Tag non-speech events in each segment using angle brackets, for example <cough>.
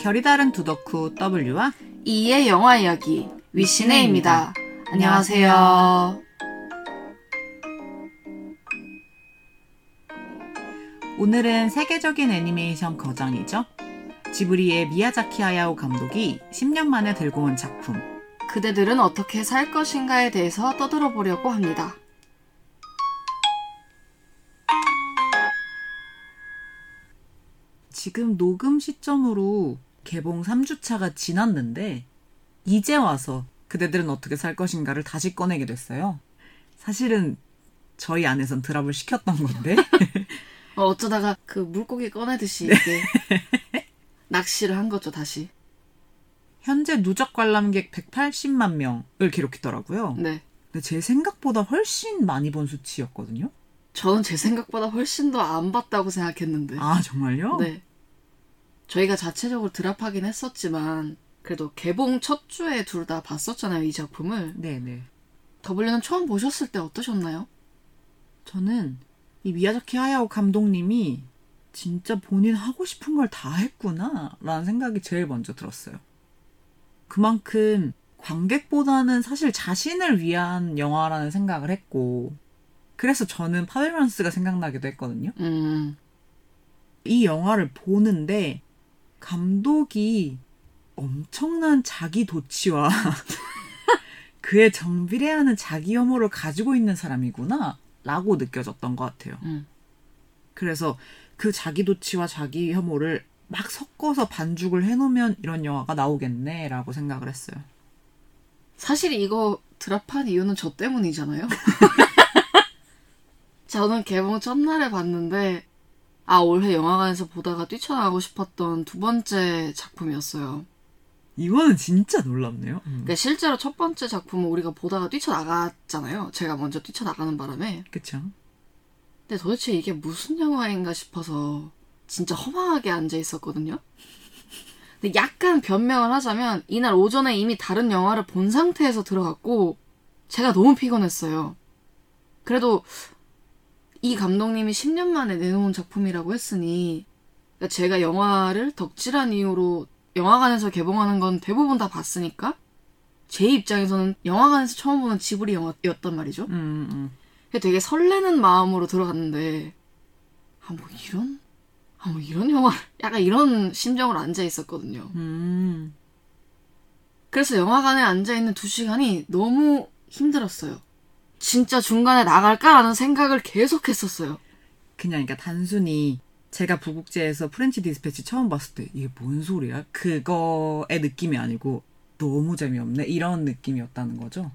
결이 다른 두덕후 W와 이의 영화 이야기 위시네입니다. 안녕하세요. 오늘은 세계적인 애니메이션 거장이죠. 지브리의 미야자키 하야오 감독이 10년 만에 들고 온 작품 그대들은 어떻게 살 것인가에 대해서 떠들어 보려고 합니다. 지금 녹음 시점으로 개봉 3주차가 지났는데 이제 와서 그대들은 어떻게 살 것인가를 다시 꺼내게 됐어요. 사실은 저희 안에선 드랍을 시켰던 건데 <laughs> 어, 어쩌다가 그 물고기 꺼내듯이 이게 <laughs> 낚시를 한 거죠, 다시. 현재 누적 관람객 180만 명을 기록했더라고요. 네. 근데 제 생각보다 훨씬 많이 본 수치였거든요. 저는 제 생각보다 훨씬 더 안 봤다고 생각했는데. 아 정말요? 네. 저희가 자체적으로 드랍하긴 했었지만 그래도 개봉 첫 주에 둘 다 봤었잖아요, 이 작품을. 네네. W는 처음 보셨을 때 어떠셨나요? 저는 이 미야자키 하야오 감독님이 진짜 본인 하고 싶은 걸 다 했구나 라는 생각이 제일 먼저 들었어요. 그만큼 관객보다는 사실 자신을 위한 영화라는 생각을 했고 그래서 저는 파벨런스가 생각나기도 했거든요. 음, 이 영화를 보는데 감독이 엄청난 자기 도취와 <laughs> 그의 정비례하는 자기 혐오를 가지고 있는 사람이구나 라고 느껴졌던 것 같아요. 음. 그래서 그 자기 도취와 자기 혐오를 막 섞어서 반죽을 해놓으면 이런 영화가 나오겠네라고 생각을 했어요. 사실 이거 드랍한 이유는 저 때문이잖아요. <laughs> 저는 개봉 첫날에 봤는데 아 올해 영화관에서 보다가 뛰쳐나가고 싶었던 두 번째 작품이었어요. 이거는 진짜 놀랍네요. 음. 그러니까 실제로 첫 번째 작품은 우리가 보다가 뛰쳐나갔잖아요. 제가 먼저 뛰쳐나가는 바람에. 그쵸? 근데 도대체 이게 무슨 영화인가 싶어서 진짜 허망하게 앉아 있었거든요. 근데 약간 변명을 하자면 이날 오전에 이미 다른 영화를 본 상태에서 들어갔고 제가 너무 피곤했어요. 그래도 이 감독님이 10년 만에 내놓은 작품이라고 했으니 그러니까 제가 영화를 덕질한 이유로 영화관에서 개봉하는 건 대부분 다 봤으니까 제 입장에서는 영화관에서 처음 보는 지브리 영화였단 말이죠. 음, 음. 그래서 되게 설레는 마음으로 들어갔는데 아 뭐 이런 아 뭐 이런 영화 약간 이런 심정으로 앉아 있었거든요. 음. 그래서 영화관에 앉아 있는 두 시간이 너무 힘들었어요. 진짜 중간에 나갈까라는 생각을 계속 했었어요. 그냥 그러니까 단순히 제가 부국제에서 프렌치 디스패치 처음 봤을 때 이게 뭔 소리야? 그거의 느낌이 아니고 너무 재미없네 이런 느낌이었다는 거죠.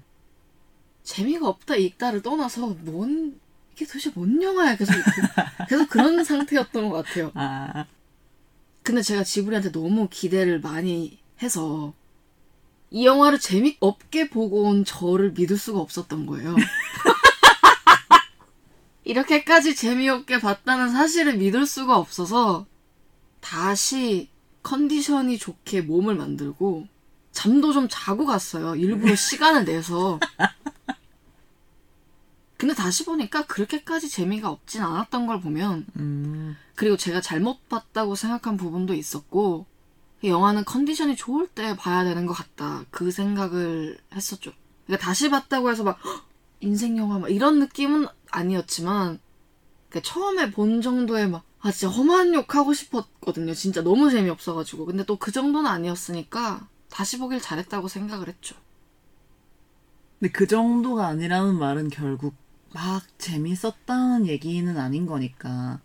재미가 없다 있다를 떠나서 뭔 이게 도대체 뭔 영화야 계속 그- 계속 그런 <laughs> 상태였던 것 같아요. 아, 근데 제가 지브리한테 너무 기대를 많이 해서 이 영화를 재미없게 보고 온 저를 믿을 수가 없었던 거예요. <laughs> 이렇게까지 재미없게 봤다는 사실을 믿을 수가 없어서 다시 컨디션이 좋게 몸을 만들고 잠도 좀 자고 갔어요. 일부러 <laughs> 시간을 내서. 근데 다시 보니까 그렇게까지 재미가 없진 않았던 걸 보면 음, 그리고 제가 잘못 봤다고 생각한 부분도 있었고 영화는 컨디션이 좋을 때 봐야 되는 것 같다 그 생각을 했었죠. 그러니까 다시 봤다고 해서 막 "헉, 인생 영화 막 이런 느낌은 아니었지만 그러니까 처음에 본 정도의 막 아 진짜 험한 욕 하고 싶었거든요. 진짜 너무 재미없어가지고 근데 또 그 정도는 아니었으니까 다시 보길 잘했다고 생각을 했죠. 근데 그 정도가 아니라는 말은 결국 막 재밌었다는 얘기는 아닌 거니까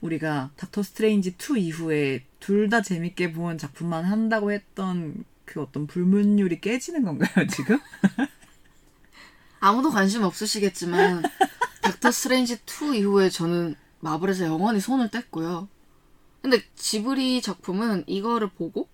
우리가 닥터 스트레인지 2 이후에 둘 다 재밌게 본 작품만 한다고 했던 그 어떤 불문율이 깨지는 건가요 지금? <laughs> 아무도 관심 없으시겠지만 닥터 스트레인지 2 이후에 저는 마블에서 영원히 손을 뗐고요. 근데 지브리 작품은 이거를 보고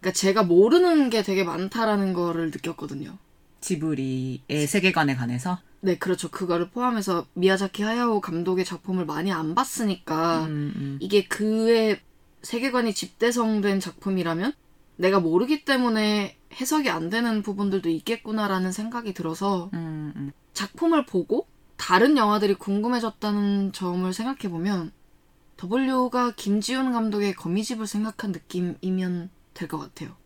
그러니까 제가 모르는 게 되게 많다라는 거를 느꼈거든요. 지브리의 세계관에 관해서 네, 그렇죠. 그거를 포함해서 미야자키 하야오 감독의 작품을 많이 안 봤으니까 음, 음. 이게 그의 세계관이 집대성된 작품이라면 내가 모르기 때문에 해석이 안 되는 부분들도 있겠구나라는 생각이 들어서 음, 음. 작품을 보고 다른 영화들이 궁금해졌다는 점을 생각해보면 W가 김지훈 감독의 거미집을 생각한 느낌이면 될 것 같아요.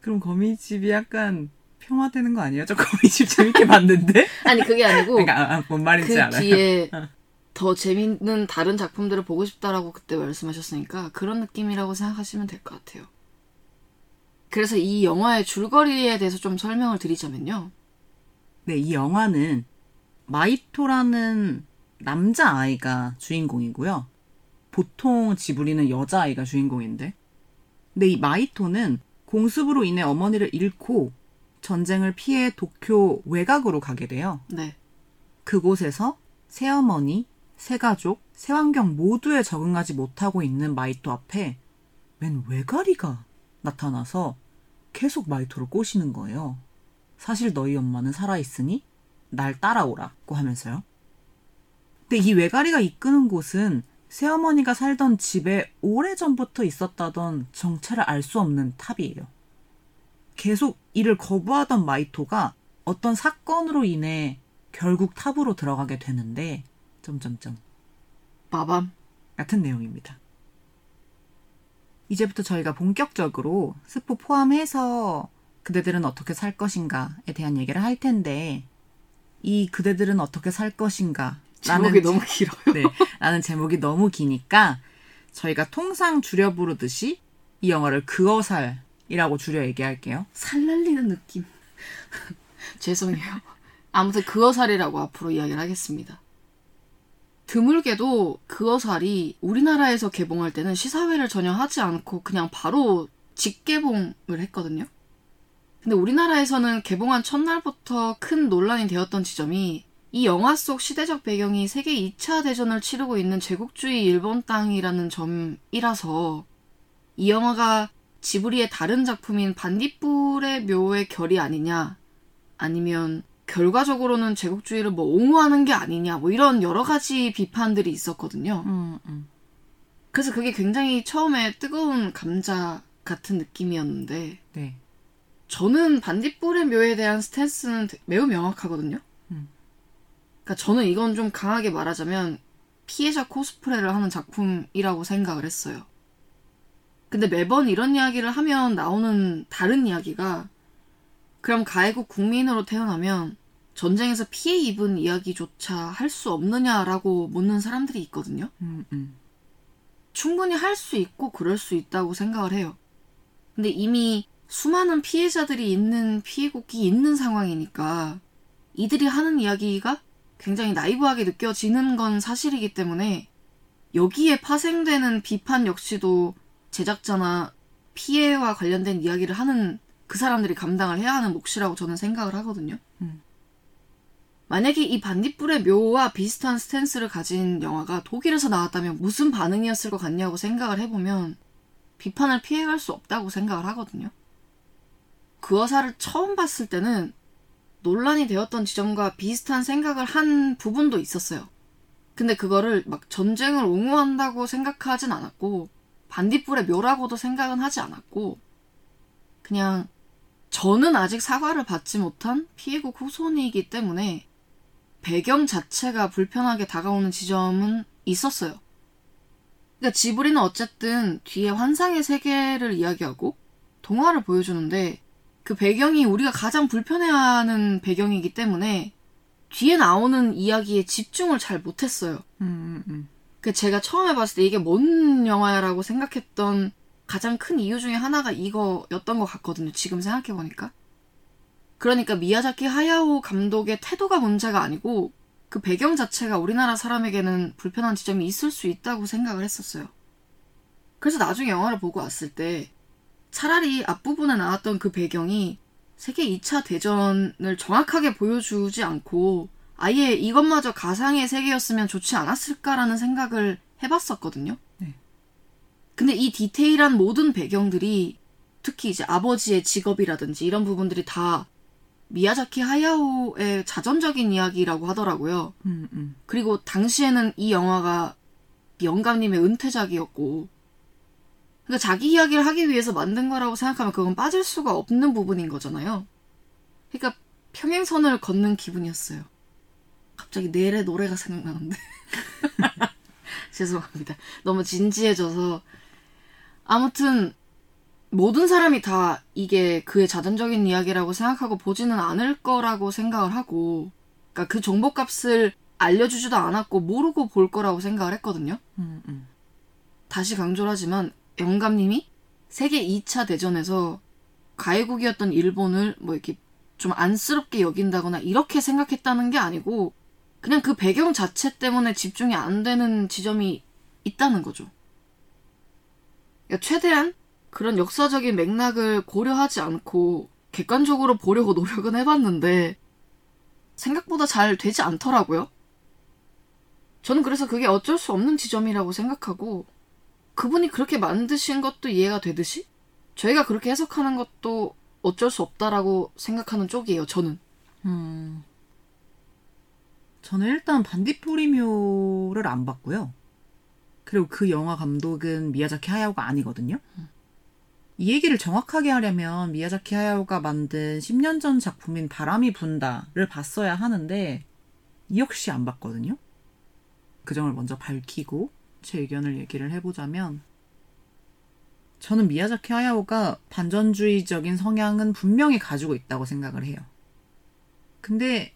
그럼 거미집이 약간 평화되는 거 아니에요? 저 거미집 <laughs> 재밌게 봤는데? 아니 그게 아니고 그러니까 아, 뭔 말인지 그 알아요. 뒤에 <laughs> 어. 더 재밌는 다른 작품들을 보고 싶다라고 그때 말씀하셨으니까 그런 느낌이라고 생각하시면 될 것 같아요. 그래서 이 영화의 줄거리에 대해서 좀 설명을 드리자면요. 네, 이 영화는 마히토라는 남자 아이가 주인공이고요. 보통 지브리는 여자 아이가 주인공인데. 근데 이 마히토는 공습으로 인해 어머니를 잃고 전쟁을 피해 도쿄 외곽으로 가게 돼요. 네. 그곳에서 새어머니, 새가족, 새환경 모두에 적응하지 못하고 있는 마히토 앞에 웬 왜가리가 나타나서 계속 마히토를 꼬시는 거예요. 사실 너희 엄마는 살아있으니 날 따라오라고 하면서요. 근데 이 왜가리가 이끄는 곳은 새어머니가 살던 집에 오래전부터 있었다던 정체를 알 수 없는 탑이에요. 계속 이를 거부하던 마히토가 어떤 사건으로 인해 결국 탑으로 들어가게 되는데 점점점 빠밤. 같은 내용입니다. 이제부터 저희가 본격적으로 스포 포함해서 그대들은 어떻게 살 것인가에 대한 얘기를 할 텐데 이 그대들은 어떻게 살 것인가 제목이 너무 길어요. 네, 라는 제목이 너무 기니까 저희가 통상 줄여 부르듯이 이 영화를 그어살이라고 줄여 얘기할게요. 살날리는 느낌. <laughs> 죄송해요. 아무튼 그어살이라고 앞으로 이야기를 하겠습니다. 드물게도 그어살이 우리나라에서 개봉할 때는 시사회를 전혀 하지 않고 그냥 바로 직개봉을 했거든요. 근데 우리나라에서는 개봉한 첫날부터 큰 논란이 되었던 지점이 이 영화 속 시대적 배경이 세계 2차 대전을 치르고 있는 제국주의 일본 땅이라는 점이라서 이 영화가 지브리의 다른 작품인 반딧불의 묘의 결이 아니냐 아니면 결과적으로는 제국주의를 뭐 옹호하는 게 아니냐 뭐 이런 여러 가지 비판들이 있었거든요. 음, 음. 그래서 그게 굉장히 처음에 뜨거운 감자 같은 느낌이었는데 네. 저는 반딧불의 묘에 대한 스탠스는 되- 매우 명확하거든요. 음. 그러니까 저는 이건 좀 강하게 말하자면 피해자 코스프레를 하는 작품이라고 생각을 했어요. 근데 매번 이런 이야기를 하면 나오는 다른 이야기가 그럼 가해국 국민으로 태어나면 전쟁에서 피해 입은 이야기조차 할 수 없느냐라고 묻는 사람들이 있거든요. 음, 음. 충분히 할 수 있고 그럴 수 있다고 생각을 해요. 근데 이미 수많은 피해자들이 있는 피해국이 있는 상황이니까 이들이 하는 이야기가 굉장히 나이브하게 느껴지는 건 사실이기 때문에 여기에 파생되는 비판 역시도 제작자나 피해와 관련된 이야기를 하는 그 사람들이 감당을 해야 하는 몫이라고 저는 생각을 하거든요. 음. 만약에 이 반딧불의 묘와 비슷한 스탠스를 가진 영화가 독일에서 나왔다면 무슨 반응이었을 것 같냐고 생각을 해보면 비판을 피해갈 수 없다고 생각을 하거든요. 그 어사를 처음 봤을 때는 논란이 되었던 지점과 비슷한 생각을 한 부분도 있었어요. 근데 그거를 막 전쟁을 옹호한다고 생각하진 않았고 반딧불의 묘라고도 생각은 하지 않았고 그냥 저는 아직 사과를 받지 못한 피해국 후손이기 때문에 배경 자체가 불편하게 다가오는 지점은 있었어요. 그러니까 지브리는 어쨌든 뒤에 환상의 세계를 이야기하고 동화를 보여주는데 그 배경이 우리가 가장 불편해하는 배경이기 때문에 뒤에 나오는 이야기에 집중을 잘 못했어요. 음, 음, 음. 그 제가 처음에 봤을 때 이게 뭔 영화야라고 생각했던 가장 큰 이유 중에 하나가 이거였던 것 같거든요. 지금 생각해 보니까. 그러니까 미야자키 하야오 감독의 태도가 문제가 아니고 그 배경 자체가 우리나라 사람에게는 불편한 지점이 있을 수 있다고 생각을 했었어요. 그래서 나중에 영화를 보고 왔을 때 차라리 앞부분에 나왔던 그 배경이 세계 2차 대전을 정확하게 보여주지 않고 아예 이것마저 가상의 세계였으면 좋지 않았을까라는 생각을 해봤었거든요. 네. 근데 이 디테일한 모든 배경들이 특히 이제 아버지의 직업이라든지 이런 부분들이 다 미야자키 하야오의 자전적인 이야기라고 하더라고요. 음, 음. 그리고 당시에는 이 영화가 영감님의 은퇴작이었고, 그러니까 자기 이야기를 하기 위해서 만든 거라고 생각하면 그건 빠질 수가 없는 부분인 거잖아요. 그러니까 평행선을 걷는 기분이었어요. 갑자기 내래 노래가 생각나는데. <laughs> 죄송합니다. 너무 진지해져서. 아무튼, 모든 사람이 다 이게 그의 자전적인 이야기라고 생각하고 보지는 않을 거라고 생각을 하고, 그러니까 그 정보 값을 알려주지도 않았고 모르고 볼 거라고 생각을 했거든요. 음, 음. 다시 강조를 하지만 영감님이 세계 2차 대전에서 가해국이었던 일본을 뭐 이렇게 좀 안쓰럽게 여긴다거나 이렇게 생각했다는 게 아니고 그냥 그 배경 자체 때문에 집중이 안 되는 지점이 있다는 거죠. 그러니까 최대한 그런 역사적인 맥락을 고려하지 않고 객관적으로 보려고 <laughs> 노력은 해봤는데 생각보다 잘 되지 않더라고요. 저는 그래서 그게 어쩔 수 없는 지점이라고 생각하고 그분이 그렇게 만드신 것도 이해가 되듯이 저희가 그렇게 해석하는 것도 어쩔 수 없다라고 생각하는 쪽이에요, 저는. 음. 저는 일단 반디포리묘를 안 봤고요. 그리고 그 영화 감독은 미야자키 하야오가 아니거든요. 이 얘기를 정확하게 하려면 미야자키 하야오가 만든 10년 전 작품인 바람이 분다를 봤어야 하는데 이 역시 안 봤거든요. 그 점을 먼저 밝히고 제 의견을 얘기를 해보자면 저는 미야자키 하야오가 반전주의적인 성향은 분명히 가지고 있다고 생각을 해요. 근데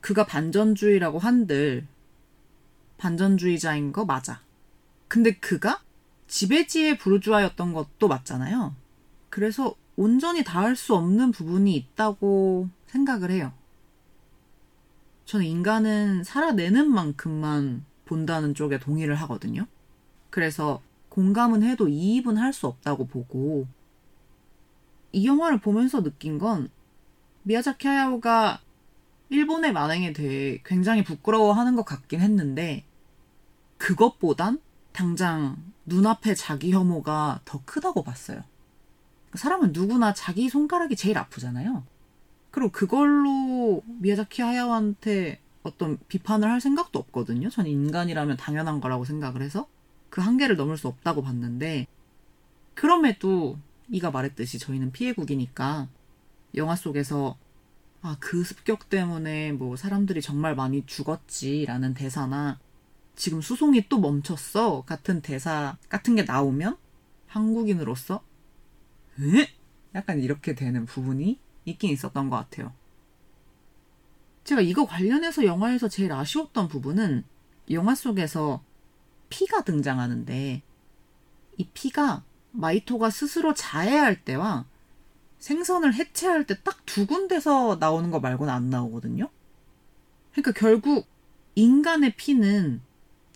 그가 반전주의라고 한들 반전주의자인 거 맞아. 근데 그가 지배지의 부르주아였던 것도 맞잖아요. 그래서 온전히 닿을 수 없는 부분이 있다고 생각을 해요. 저는 인간은 살아내는 만큼만 본다는 쪽에 동의를 하거든요. 그래서 공감은 해도 이입은 할 수 없다고 보고 이 영화를 보면서 느낀 건 미야자키 하야오가 일본의 만행에 대해 굉장히 부끄러워하는 것 같긴 했는데 그것보단 당장 눈앞에 자기 혐오가 더 크다고 봤어요. 사람은 누구나 자기 손가락이 제일 아프잖아요. 그리고 그걸로 미야자키 하야오한테 어떤 비판을 할 생각도 없거든요. 전 인간이라면 당연한 거라고 생각을 해서 그 한계를 넘을 수 없다고 봤는데 그럼에도 이가 말했듯이 저희는 피해국이니까 영화 속에서 아, 그 습격 때문에 뭐 사람들이 정말 많이 죽었지라는 대사나 지금 수송이 또 멈췄어 같은 대사 같은 게 나오면 한국인으로서 에? 약간 이렇게 되는 부분이 있긴 있었던 것 같아요. 제가 이거 관련해서 영화에서 제일 아쉬웠던 부분은 영화 속에서 피가 등장하는데 이 피가 마이토가 스스로 자해할 때와 생선을 해체할 때 딱 두 군데서 나오는 거 말고는 안 나오거든요. 그러니까 결국 인간의 피는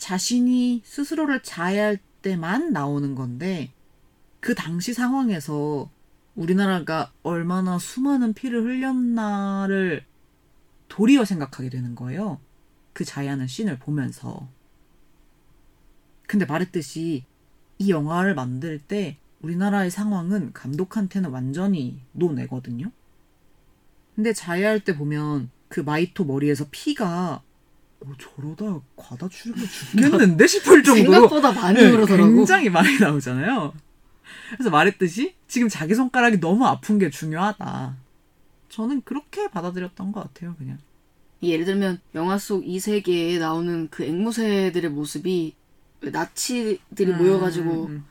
자신이 스스로를 자해할 때만 나오는 건데 그 당시 상황에서 우리나라가 얼마나 수많은 피를 흘렸나를 도리어 생각하게 되는 거예요. 그 자해하는 씬을 보면서. 근데 말했듯이 이 영화를 만들 때 우리나라의 상황은 감독한테는 완전히 노내거든요. 근데 자해할 때 보면 그 마이토 머리에서 피가 어, 저러다 과다 출혈로 죽겠는데 싶을 정도로 생각보다 많이 네, 흐르더라고. 굉장히 많이 나오잖아요. 그래서 말했듯이 지금 자기 손가락이 너무 아픈 게 중요하다. 저는 그렇게 받아들였던 것 같아요, 그냥. 예를 들면 영화 속 이 세계에 나오는 그 앵무새들의 모습이 나치들이 모여가지고 음,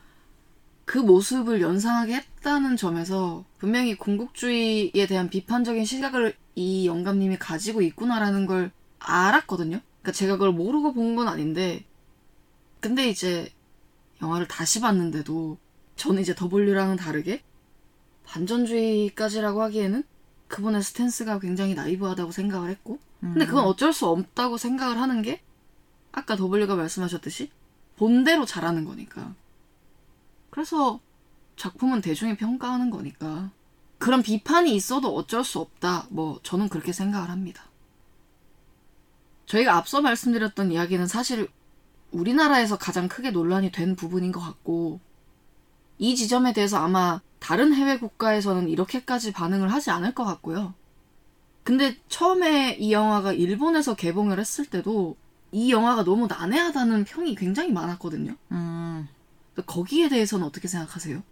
그 모습을 연상하게 했다는 점에서 분명히 군국주의에 대한 비판적인 시각을 이 영감님이 가지고 있구나라는 걸 알았거든요. 그러니까 제가 그걸 모르고 본 건 아닌데 근데 이제 영화를 다시 봤는데도 저는 이제 W랑은 다르게 반전주의까지라고 하기에는 그분의 스탠스가 굉장히 나이브하다고 생각을 했고 근데 그건 어쩔 수 없다고 생각을 하는 게 아까 W가 말씀하셨듯이 본대로 잘하는 거니까. 그래서 작품은 대중이 평가하는 거니까. 그런 비판이 있어도 어쩔 수 없다. 뭐 저는 그렇게 생각을 합니다. 저희가 앞서 말씀드렸던 이야기는 사실 우리나라에서 가장 크게 논란이 된 부분인 것 같고 이 지점에 대해서 아마 다른 해외 국가에서는 이렇게까지 반응을 하지 않을 것 같고요. 근데 처음에 이 영화가 일본에서 개봉을 했을 때도 이 영화가 너무 난해하다는 평이 굉장히 많았거든요. 음, 거기에 대해서는 어떻게 생각하세요?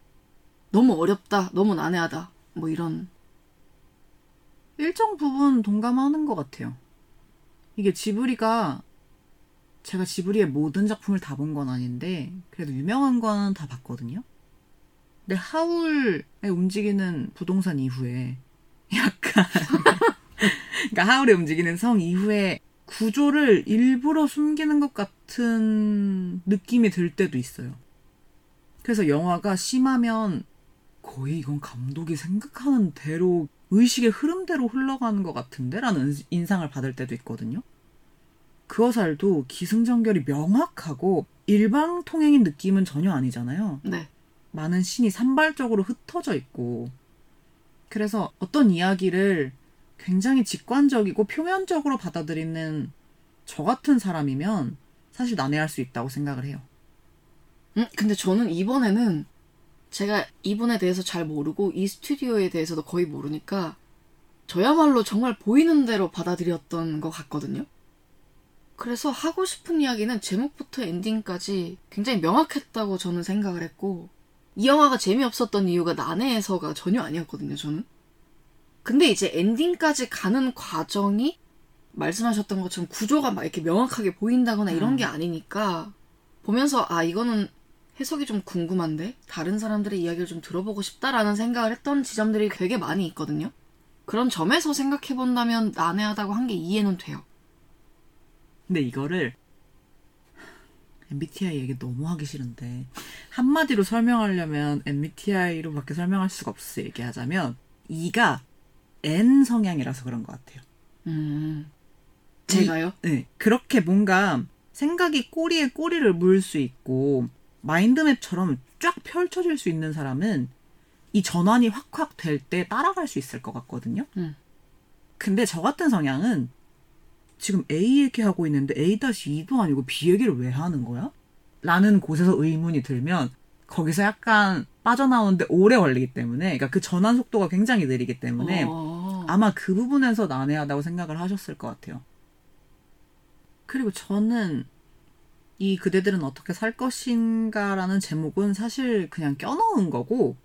너무 어렵다, 너무 난해하다, 뭐 이런. 일정 부분 동감하는 것 같아요. 이게 지브리가 제가 지브리의 모든 작품을 다 본 건 아닌데 그래도 유명한 거는 다 봤거든요. 근데 하울의 움직이는 부동산 이후에 약간 <laughs> 그러니까 하울의 움직이는 성 이후에 구조를 일부러 숨기는 것 같은 느낌이 들 때도 있어요. 그래서 영화가 심하면 거의 이건 감독이 생각하는 대로 의식의 흐름대로 흘러가는 것 같은데? 라는 인상을 받을 때도 있거든요. 그 어살도 기승전결이 명확하고 일방 통행인 느낌은 전혀 아니잖아요. 네. 많은 신이 산발적으로 흩어져 있고 그래서 어떤 이야기를 굉장히 직관적이고 표면적으로 받아들이는 저 같은 사람이면 사실 난해할 수 있다고 생각을 해요. 음, 근데 저는 이번에는 제가 이분에 대해서 잘 모르고 이 스튜디오에 대해서도 거의 모르니까 저야말로 정말 보이는 대로 받아들였던 것 같거든요. 그래서 하고 싶은 이야기는 제목부터 엔딩까지 굉장히 명확했다고 저는 생각을 했고 이 영화가 재미없었던 이유가 난해해서가 전혀 아니었거든요, 저는. 근데 이제 엔딩까지 가는 과정이 말씀하셨던 것처럼 구조가 막 이렇게 명확하게 보인다거나 이런 음. 게 아니니까 보면서 아 이거는 해석이 좀 궁금한데 다른 사람들의 이야기를 좀 들어보고 싶다라는 생각을 했던 지점들이 되게 많이 있거든요. 그런 점에서 생각해 본다면 난해하다고 한 게 이해는 돼요. 근데 이거를 MBTI 얘기 너무 하기 싫은데 한마디로 설명하려면 MBTI로밖에 설명할 수가 없어 얘기하자면 E가 N 성향이라서 그런 것 같아요. 음. 제가요? 네, 그렇게 뭔가 생각이 꼬리에 꼬리를 물 수 있고 마인드맵처럼 쫙 펼쳐질 수 있는 사람은 이 전환이 확확 될 때 따라갈 수 있을 것 같거든요. 음. 근데 저 같은 성향은 지금 A 얘기하고 있는데 A-2도 아니고 B 얘기를 왜 하는 거야? 라는 곳에서 의문이 들면 거기서 약간 빠져나오는데 오래 걸리기 때문에 그러니까 그 전환 속도가 굉장히 느리기 때문에 어. 아마 그 부분에서 난해하다고 생각을 하셨을 것 같아요. 그리고 저는 이 그대들은 어떻게 살 것인가라는 제목은 사실 그냥 껴넣은 거고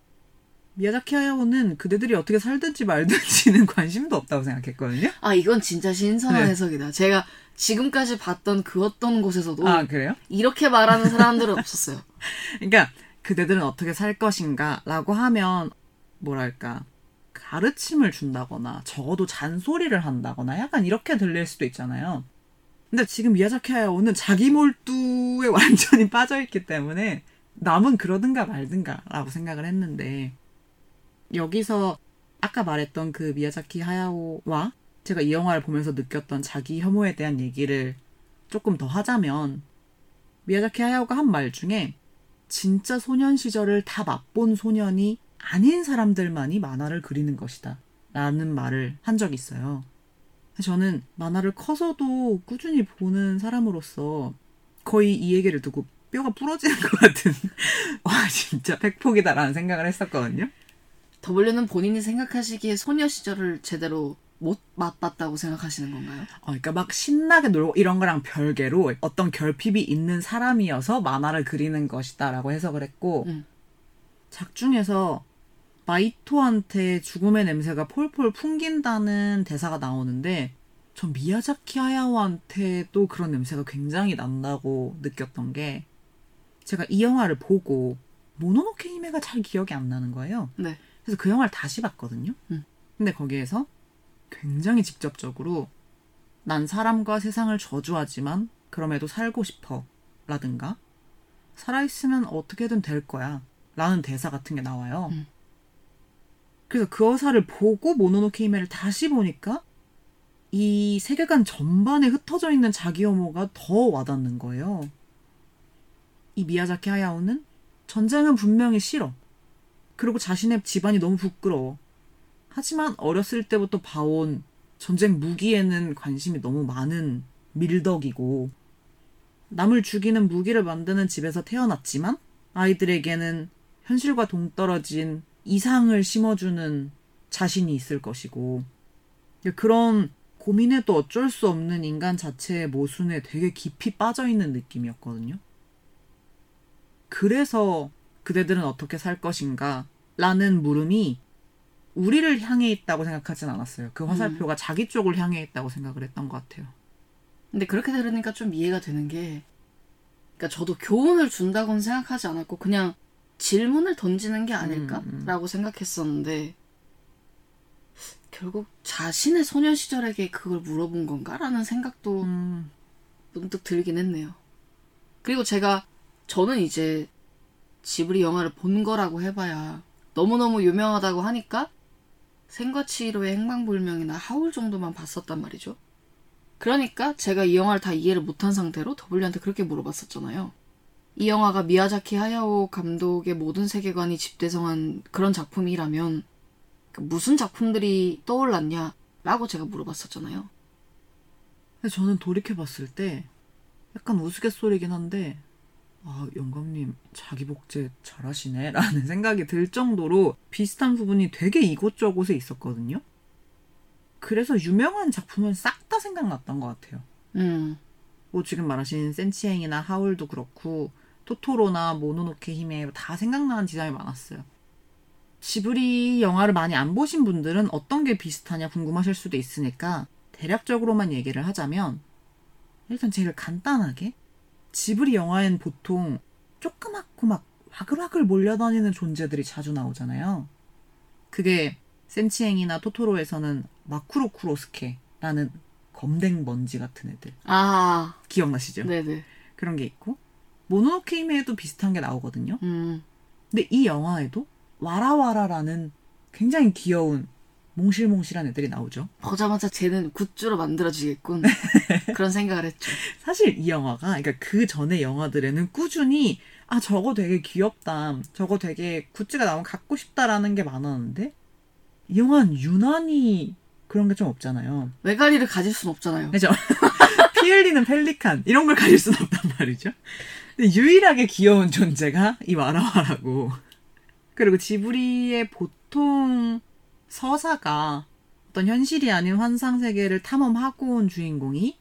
미야자키 하야오는 그대들이 어떻게 살든지 말든지는 <laughs> 관심도 없다고 생각했거든요. 아 이건 진짜 신선한 네. 해석이다. 제가 지금까지 봤던 그 어떤 곳에서도 아 그래요? 이렇게 말하는 사람들은 없었어요. <laughs> 그러니까 그대들은 어떻게 살 것인가라고 하면 뭐랄까 가르침을 준다거나 적어도 잔소리를 한다거나 약간 이렇게 들릴 수도 있잖아요. 근데 지금 미야자키 하야오는 자기 몰두에 <laughs> 완전히 빠져있기 때문에 남은 그러든가 말든가라고 생각을 했는데 여기서 아까 말했던 그 미야자키 하야오와 제가 이 영화를 보면서 느꼈던 자기 혐오에 대한 얘기를 조금 더 하자면 미야자키 하야오가 한 말 중에 진짜 소년 시절을 다 맛본 소년이 아닌 사람들만이 만화를 그리는 것이다. 라는 말을 한 적이 있어요. 저는 만화를 커서도 꾸준히 보는 사람으로서 거의 이 얘기를 듣고 뼈가 부러지는 것 같은, <laughs> 와, 진짜 백폭이다라는 생각을 했었거든요. W는 본인이 생각하시기에 소녀 시절을 제대로 못 맛봤다고 생각하시는 건가요? 어, 그러니까 막 신나게 놀고 이런 거랑 별개로 어떤 결핍이 있는 사람이어서 만화를 그리는 것이다라고 해석을 했고 음. 작중에서 마이토한테 죽음의 냄새가 폴폴 풍긴다는 대사가 나오는데 전 미야자키 하야오한테도 그런 냄새가 굉장히 난다고 느꼈던 게 제가 이 영화를 보고 모노노케 히메가 잘 기억이 안 나는 거예요. 네. 그래서 그 영화를 다시 봤거든요. 음. 근데 거기에서 굉장히 직접적으로 난 사람과 세상을 저주하지만 그럼에도 살고 싶어 라든가 살아있으면 어떻게든 될 거야 라는 대사 같은 게 나와요. 음. 그래서 그 어사를 보고 모노노케 히메를 다시 보니까 이 세계관 전반에 흩어져 있는 자기 혐오가 더 와닿는 거예요. 이 미야자키 하야오는 전쟁은 분명히 싫어. 그리고 자신의 집안이 너무 부끄러워. 하지만 어렸을 때부터 봐온 전쟁 무기에는 관심이 너무 많은 밀덕이고, 남을 죽이는 무기를 만드는 집에서 태어났지만, 아이들에게는 현실과 동떨어진 이상을 심어주는 자신이 있을 것이고, 그런 고민해도 어쩔 수 없는 인간 자체의 모순에 되게 깊이 빠져있는 느낌이었거든요. 그래서 그대들은 어떻게 살 것인가? 라는 물음이 우리를 향해 있다고 생각하진 않았어요. 그 화살표가 자기 쪽을 향해 있다고 생각을 했던 것 같아요. 근데 그렇게 들으니까 좀 이해가 되는 게, 그러니까 저도 교훈을 준다고는 생각하지 않았고 그냥 질문을 던지는 게 아닐까라고 생각했었는데 결국 자신의 소년 시절에게 그걸 물어본 건가라는 생각도 음, 문득 들긴 했네요. 그리고 제가 저는 이제 지브리 영화를 본 거라고 해봐야 너무너무 유명하다고 하니까 생과 치히로의 행방불명이나 하울 정도만 봤었단 말이죠. 그러니까 제가 이 영화를 다 이해를 못한 상태로 더블유한테 그렇게 물어봤었잖아요. 이 영화가 미야자키 하야오 감독의 모든 세계관이 집대성한 그런 작품이라면 그 무슨 작품들이 떠올랐냐라고 제가 물어봤었잖아요. 저는 돌이켜봤을 때 약간 우스갯소리긴 한데 아 영감님 자기 복제 잘하시네 라는 <laughs> 생각이 들 정도로 비슷한 부분이 되게 이곳저곳에 있었거든요. 그래서 유명한 작품은 싹 다 생각났던 것 같아요. 음, 뭐 지금 말하신 센치행이나 하울도 그렇고 토토로나 모노노케 히메 다 생각나는 지점이 많았어요. 지브리 영화를 많이 안 보신 분들은 어떤 게 비슷하냐 궁금하실 수도 있으니까 대략적으로만 얘기를 하자면 일단 제일 간단하게 지브리 영화엔 보통 조그맣고 막 와글와글 몰려다니는 존재들이 자주 나오잖아요. 그게 센치행이나 토토로에서는 마쿠로쿠로스케라는 검댕 먼지 같은 애들 아, 기억나시죠? 네네. 그런 게 있고 모노노케 히메에도 비슷한 게 나오거든요. 음, 근데 이 영화에도 와라와라라는 굉장히 귀여운 몽실몽실한 애들이 나오죠. 보자마자 쟤는 굿즈로 만들어지겠군. <laughs> 그런 생각을 했죠. 사실 이 영화가 그러니까 그 전의 영화들에는 꾸준히 아 저거 되게 귀엽다. 저거 되게 굿즈가 나오면 갖고 싶다라는 게 많았는데 이 영화는 유난히 그런 게 좀 없잖아요. 외가리를 가질 순 없잖아요. 그죠? <laughs> 피 흘리는 펠리칸 이런 걸 가질 수는 없단 말이죠. 근데 유일하게 귀여운 존재가 이 와라와라고. 그리고 지브리의 보통 서사가 어떤 현실이 아닌 환상 세계를 탐험하고 온 주인공이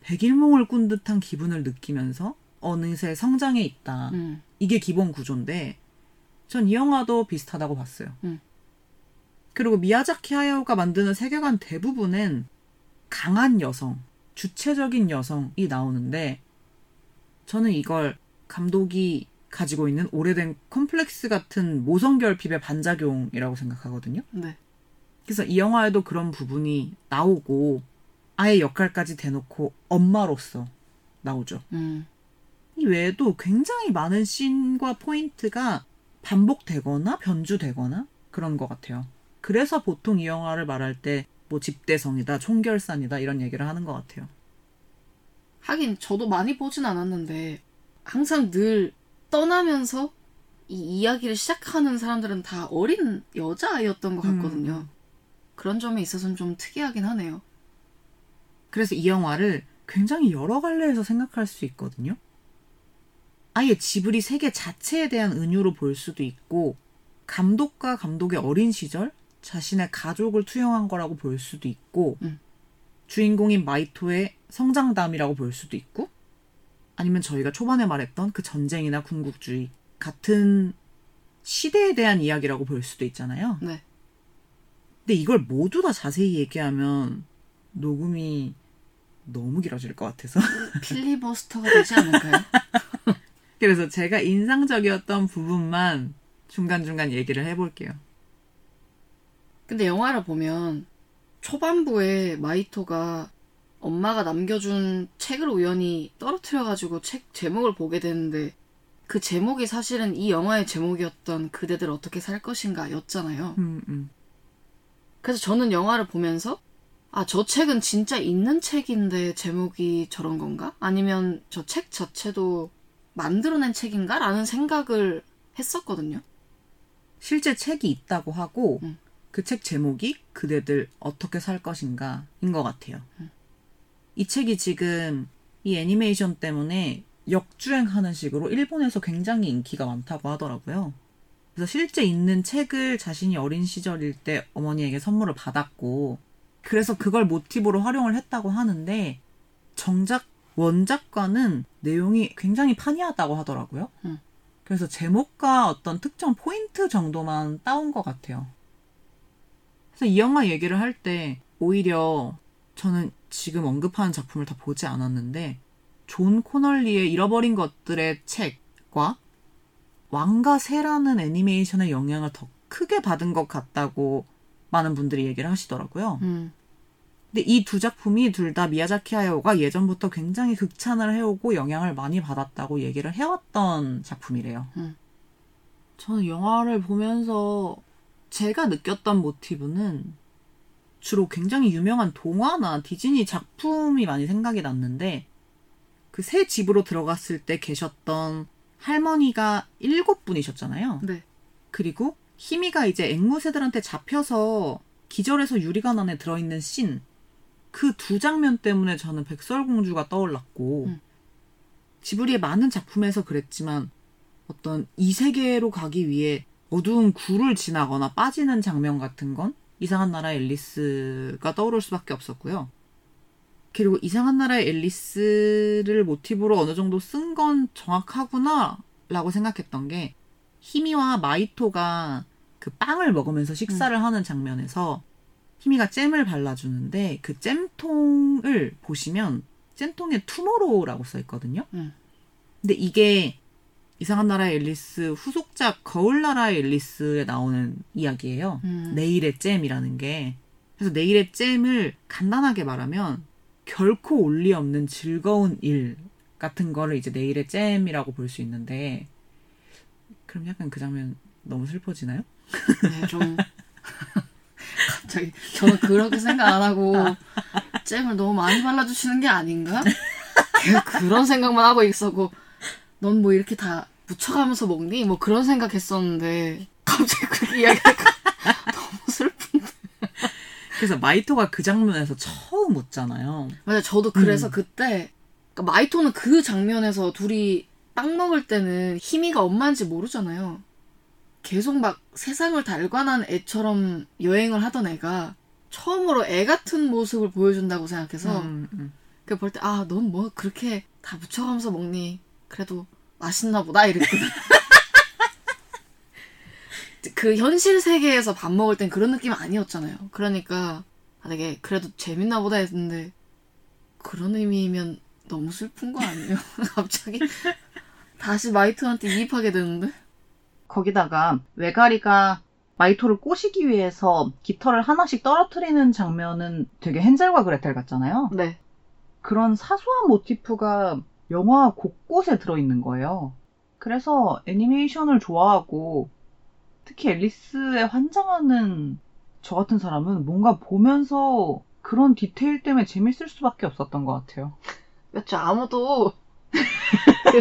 백일몽을 꾼 듯한 기분을 느끼면서 어느새 성장해 있다. 음, 이게 기본 구조인데 전 이 영화도 비슷하다고 봤어요. 음. 그리고 미야자키 하야오가 만드는 세계관 대부분은 강한 여성, 주체적인 여성이 나오는데 저는 이걸 감독이 가지고 있는 오래된 컴플렉스 같은 모성 결핍의 반작용이라고 생각하거든요. 네. 그래서 이 영화에도 그런 부분이 나오고 아예 역할까지 대놓고 엄마로서 나오죠. 음, 이 외에도 굉장히 많은 씬과 포인트가 반복되거나 변주되거나 그런 것 같아요. 그래서 보통 이 영화를 말할 때 뭐 집대성이다, 총결산이다 이런 얘기를 하는 것 같아요. 하긴 저도 많이 보진 않았는데 항상 늘 떠나면서 이 이야기를 시작하는 사람들은 다 어린 여자아이였던 것 같거든요. 그런 점에 있어서는 좀 특이하긴 하네요. 그래서 이 영화를 굉장히 여러 갈래에서 생각할 수 있거든요. 아예 지브리 세계 자체에 대한 은유로 볼 수도 있고 감독과 감독의 어린 시절 자신의 가족을 투영한 거라고 볼 수도 있고 음. 주인공인 마이토의 성장담이라고 볼 수도 있고 아니면 저희가 초반에 말했던 그 전쟁이나 군국주의 같은 시대에 대한 이야기라고 볼 수도 있잖아요. 네. 근데 이걸 모두 다 자세히 얘기하면 녹음이 너무 길어질 것 같아서 <laughs> 필리버스터가 되지 않을까요? <laughs> 그래서 제가 인상적이었던 부분만 중간중간 얘기를 해볼게요. 근데 영화를 보면 초반부에 마이토가 엄마가 남겨준 책을 우연히 떨어뜨려가지고 책 제목을 보게 되는데 그 제목이 사실은 이 영화의 제목이었던 그대들 어떻게 살 것인가 였잖아요. 음, 음. 그래서 저는 영화를 보면서 아, 저 책은 진짜 있는 책인데 제목이 저런 건가? 아니면 저 책 자체도 만들어낸 책인가? 라는 생각을 했었거든요. 실제 책이 있다고 하고 음. 그 책 제목이 그대들 어떻게 살 것인가인 것 같아요. 이 책이 지금 이 애니메이션 때문에 역주행하는 식으로 일본에서 굉장히 인기가 많다고 하더라고요. 그래서 실제 있는 책을 자신이 어린 시절일 때 어머니에게 선물을 받았고 그래서 그걸 모티브로 활용을 했다고 하는데 정작 원작과는 내용이 굉장히 판이하다고 하더라고요. 음. 그래서 제목과 어떤 특정 포인트 정도만 따온 것 같아요. 그래서 이 영화 얘기를 할 때 오히려 저는 지금 언급하는 작품을 다 보지 않았는데 존 코널리의 잃어버린 것들의 책과 왕과 새라는 애니메이션의 영향을 더 크게 받은 것 같다고 많은 분들이 얘기를 하시더라고요. 음. 근데 이 두 작품이 둘 다 미야자키 하야오가 예전부터 굉장히 극찬을 해오고 영향을 많이 받았다고 얘기를 해왔던 작품이래요. 음. 저는 영화를 보면서 제가 느꼈던 모티브는 주로 굉장히 유명한 동화나 디즈니 작품이 많이 생각이 났는데 그 새 집으로 들어갔을 때 계셨던 할머니가 일곱 분이셨잖아요. 네. 그리고 희미가 이제 앵무새들한테 잡혀서 기절해서 유리관 안에 들어있는 씬. 그 두 장면 때문에 저는 백설공주가 떠올랐고, 음. 지브리의 많은 작품에서 그랬지만, 어떤 이 세계로 가기 위해 어두운 굴을 지나거나 빠지는 장면 같은 건 이상한 나라의 앨리스가 떠오를 수밖에 없었고요. 그리고 이상한 나라의 앨리스를 모티브로 어느 정도 쓴 건 정확하구나 라고 생각했던 게 히미와 마이토가 그 빵을 먹으면서 식사를 하는 장면에서 히미가 잼을 발라주는데 그 잼통을 보시면 잼통에 투모로우라고 써 있거든요. 음. 근데 이게 이상한 나라의 앨리스 후속작 거울나라의 앨리스에 나오는 이야기예요. 음. 내일의 잼이라는 게. 그래서 내일의 잼을 간단하게 말하면 결코 올리 없는 즐거운 일 같은 거를 이제 내일의 잼이라고 볼 수 있는데 그럼 약간 그 장면 너무 슬퍼지나요? 네, 좀 <laughs> 갑자기 저는 그렇게 생각 안 하고 잼을 너무 많이 발라주시는 게 아닌가? <laughs> 그런 생각만 하고 있었고 넌 뭐 이렇게 다 묻혀가면서 먹니? 뭐 그런 생각했었는데 갑자기 그렇게 이야기하니까 <laughs> 너무 슬픈. 그래서 마이토가 그 장면에서 처음 웃잖아요. 맞아, 저도 그래서 그때 그러니까 마이토는 그 장면에서 둘이 빵 먹을 때는 희미가 엄마인지 모르잖아요. 계속 막 세상을 달관한 애처럼 여행을 하던 애가 처음으로 애 같은 모습을 보여준다고 생각해서 음, 음. 그볼때아넌 뭐 그렇게 다 묻혀가면서 먹니 그래도 맛있나 보다 이랬거든 <laughs> 그 현실 세계에서 밥 먹을 땐 그런 느낌 아니었잖아요. 그러니까 아, 되게 그래도 재밌나 보다 했는데 그런 의미면 너무 슬픈 거 아니에요? <laughs> 갑자기? 다시 마이트한테 이입하게 되는데? 거기다가 외가리가 마이토를 꼬시기 위해서 깃털을 하나씩 떨어뜨리는 장면은 되게 헨젤과 그레텔 같잖아요. 네. 그런 사소한 모티프가 영화 곳곳에 들어있는 거예요. 그래서 애니메이션을 좋아하고 특히 앨리스에 환장하는 저 같은 사람은 뭔가 보면서 그런 디테일 때문에 재밌을 수밖에 없었던 것 같아요. 그렇죠. 아무도 그,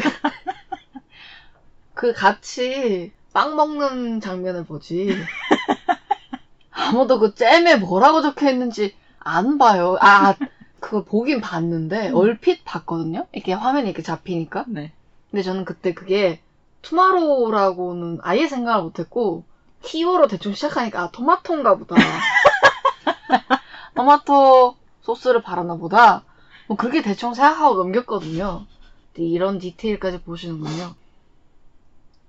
그 같이 빵 먹는 장면을 보지. 아무도 그 잼에 뭐라고 적혀 있는지 안 봐요. 아, 그걸 보긴 봤는데 얼핏 봤거든요. 이렇게 화면이 이렇게 잡히니까. 네. 근데 저는 그때 그게 tomorrow라고는 아예 생각을 못했고 TO로 대충 시작하니까 아 토마토인가 보다. <laughs> 토마토 소스를 바르나 보다. 뭐 그렇게 대충 생각하고 넘겼거든요. 근데 이런 디테일까지 보시는군요.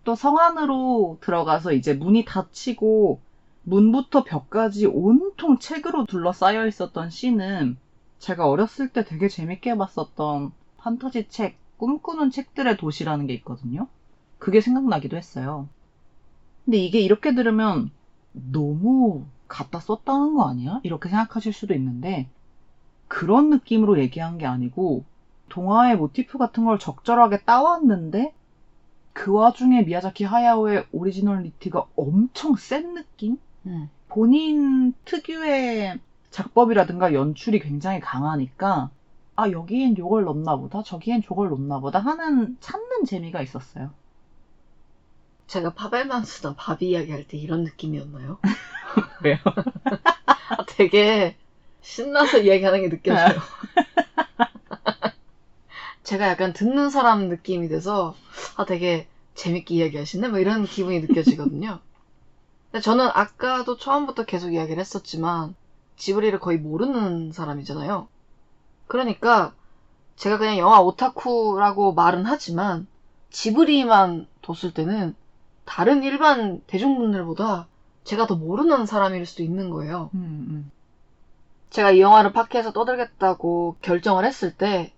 또 성 안으로 들어가서 이제 문이 닫히고 문부터 벽까지 온통 책으로 둘러싸여 있었던 씬은 제가 어렸을 때 되게 재밌게 봤었던 판타지 책, 꿈꾸는 책들의 도시라는 게 있거든요. 그게 생각나기도 했어요. 근데 이게 이렇게 들으면 너무 갖다 썼다는 거 아니야? 이렇게 생각하실 수도 있는데 그런 느낌으로 얘기한 게 아니고 동화의 모티프 같은 걸 적절하게 따왔는데 그 와중에 미야자키 하야오의 originality가 엄청 센 느낌? 음. 본인 특유의 작법이라든가 연출이 굉장히 강하니까 아 여기엔 요걸 넣나 보다 저기엔 저걸 넣나 보다 하는 찾는 재미가 있었어요. 제가 파벨만스나 바비 이야기할 때 이런 느낌이었나요? <laughs> 왜요? 아, 되게 신나서 이야기하는 게 느껴져요. <laughs> 제가 약간 듣는 사람 느낌이 돼서 아 되게 재밌게 이야기하시네 뭐 이런 기분이 느껴지거든요. 저는 아까도 처음부터 계속 이야기를 했었지만 지브리를 거의 모르는 사람이잖아요. 그러니까 제가 그냥 영화 오타쿠라고 말은 하지만 지브리만 뒀을 때는 다른 일반 대중분들보다 제가 더 모르는 사람일 수도 있는 거예요. 음, 음. 제가 이 영화를 파키에서 떠들겠다고 결정을 했을 때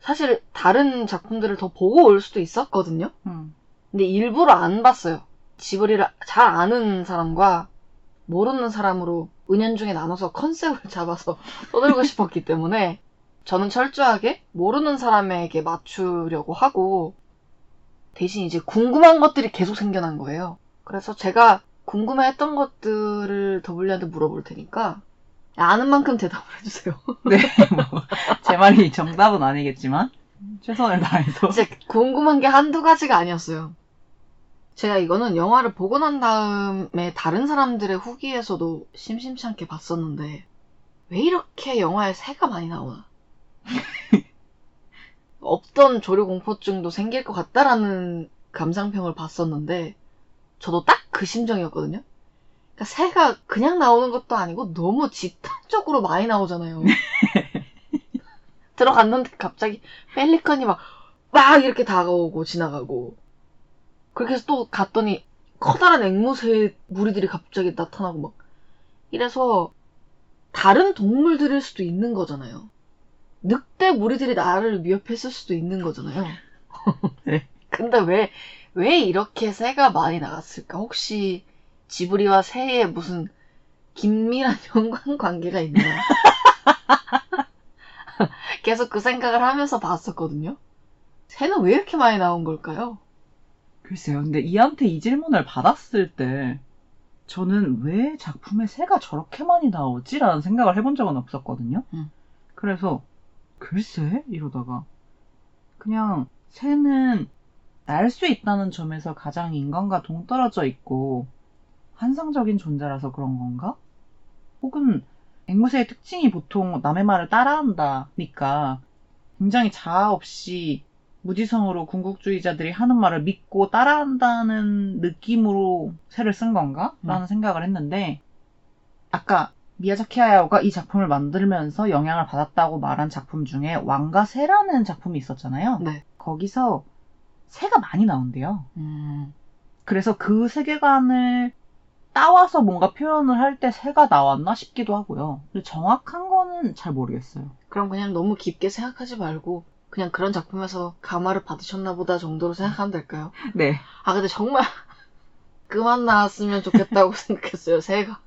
사실 다른 작품들을 더 보고 올 수도 있었거든요. 음. 근데 일부러 안 봤어요. 지브리를 잘 아는 사람과 모르는 사람으로 은연중에 나눠서 컨셉을 <laughs> 잡아서 떠들고 싶었기 때문에 저는 철저하게 모르는 사람에게 맞추려고 하고 대신 이제 궁금한 것들이 계속 생겨난 거예요. 그래서 제가 궁금해했던 것들을 더블리한테 물어볼 테니까 아는 만큼 대답을 해주세요. <laughs> 네, 뭐, 제 말이 정답은 아니겠지만, 최선을 다해서. 진짜 궁금한 게 한두 가지가 아니었어요. 제가 이거는 영화를 보고 난 다음에 다른 사람들의 후기에서도 심심치 않게 봤었는데, 왜 이렇게 영화에 새가 많이 나오나? <laughs> 없던 조류 공포증도 생길 것 같다라는 감상평을 봤었는데, 저도 딱 그 심정이었거든요. 그러니까 새가 그냥 나오는 것도 아니고 너무 집단적으로 많이 나오잖아요. <laughs> 들어갔는데 갑자기 펠리컨이 막, 막 이렇게 다가오고 지나가고. 그렇게 해서 또 갔더니 커다란 앵무새 무리들이 갑자기 나타나고 막. 이래서 다른 동물들일 수도 있는 거잖아요. 늑대 무리들이 나를 위협했을 수도 있는 거잖아요. <laughs> 네. 근데 왜, 왜 이렇게 새가 많이 나갔을까? 혹시 지브리와 새의 무슨 긴밀한 <laughs> 연관 관계가 있나요? <laughs> 계속 그 생각을 하면서 봤었거든요. 새는 왜 이렇게 많이 나온 걸까요? 글쎄요. 근데 이한테 이 질문을 받았을 때 저는 왜 작품에 새가 저렇게 많이 나오지? 라는 생각을 해본 적은 없었거든요. 음. 그래서 글쎄? 이러다가 그냥 새는 날 수 있다는 점에서 가장 인간과 동떨어져 있고 환상적인 존재라서 그런 건가? 혹은 앵무새의 특징이 보통 남의 말을 따라한다니까 굉장히 자아 없이 무지성으로 궁극주의자들이 하는 말을 믿고 따라한다는 느낌으로 새를 쓴 건가? 라는 생각을 했는데 아까 미야자키 하야오가 이 작품을 만들면서 영향을 받았다고 말한 작품 중에 왕과 새라는 작품이 있었잖아요. 네. 거기서 새가 많이 나온대요. 음, 그래서 그 세계관을 따와서 뭔가 표현을 할 때 새가 나왔나 싶기도 하고요. 근데 정확한 거는 잘 모르겠어요. 그럼 그냥 너무 깊게 생각하지 말고 그냥 그런 작품에서 감화를 받으셨나 보다 정도로 생각하면 될까요? 네. 아 근데 정말 <laughs> 그만 나왔으면 좋겠다고 <laughs> 생각했어요 새가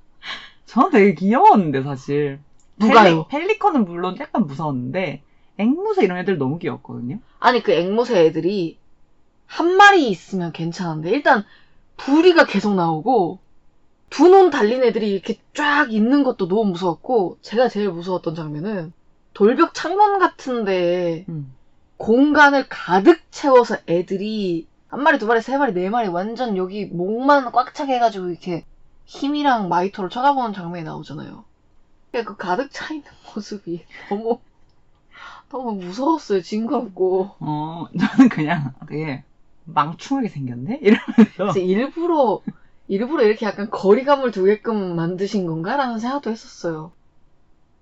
저는 되게 귀여웠는데 사실. 누가요? 펠리, 펠리 컨은 물론 약간 무서웠는데 앵무새 이런 애들 너무 귀엽거든요. 아니 그 앵무새 애들이 한 마리 있으면 괜찮은데 일단 부리가 계속 나오고 두 눈 달린 애들이 이렇게 쫙 있는 것도 너무 무서웠고 제가 제일 무서웠던 장면은 돌벽 창문 같은데 음. 공간을 가득 채워서 애들이 한 마리 두 마리 세 마리 네 마리 완전 여기 목만 꽉 차게 해가지고 이렇게 힘이랑 마이토를 쳐다보는 장면이 나오잖아요. 그 가득 차 있는 <laughs> 모습이 너무 너무 무서웠어요. 징그럽고. 어, 저는 그냥 되게 망충하게 생겼네? 이러면서. 일부러 일부러 이렇게 약간 거리감을 두게끔 만드신 건가라는 생각도 했었어요.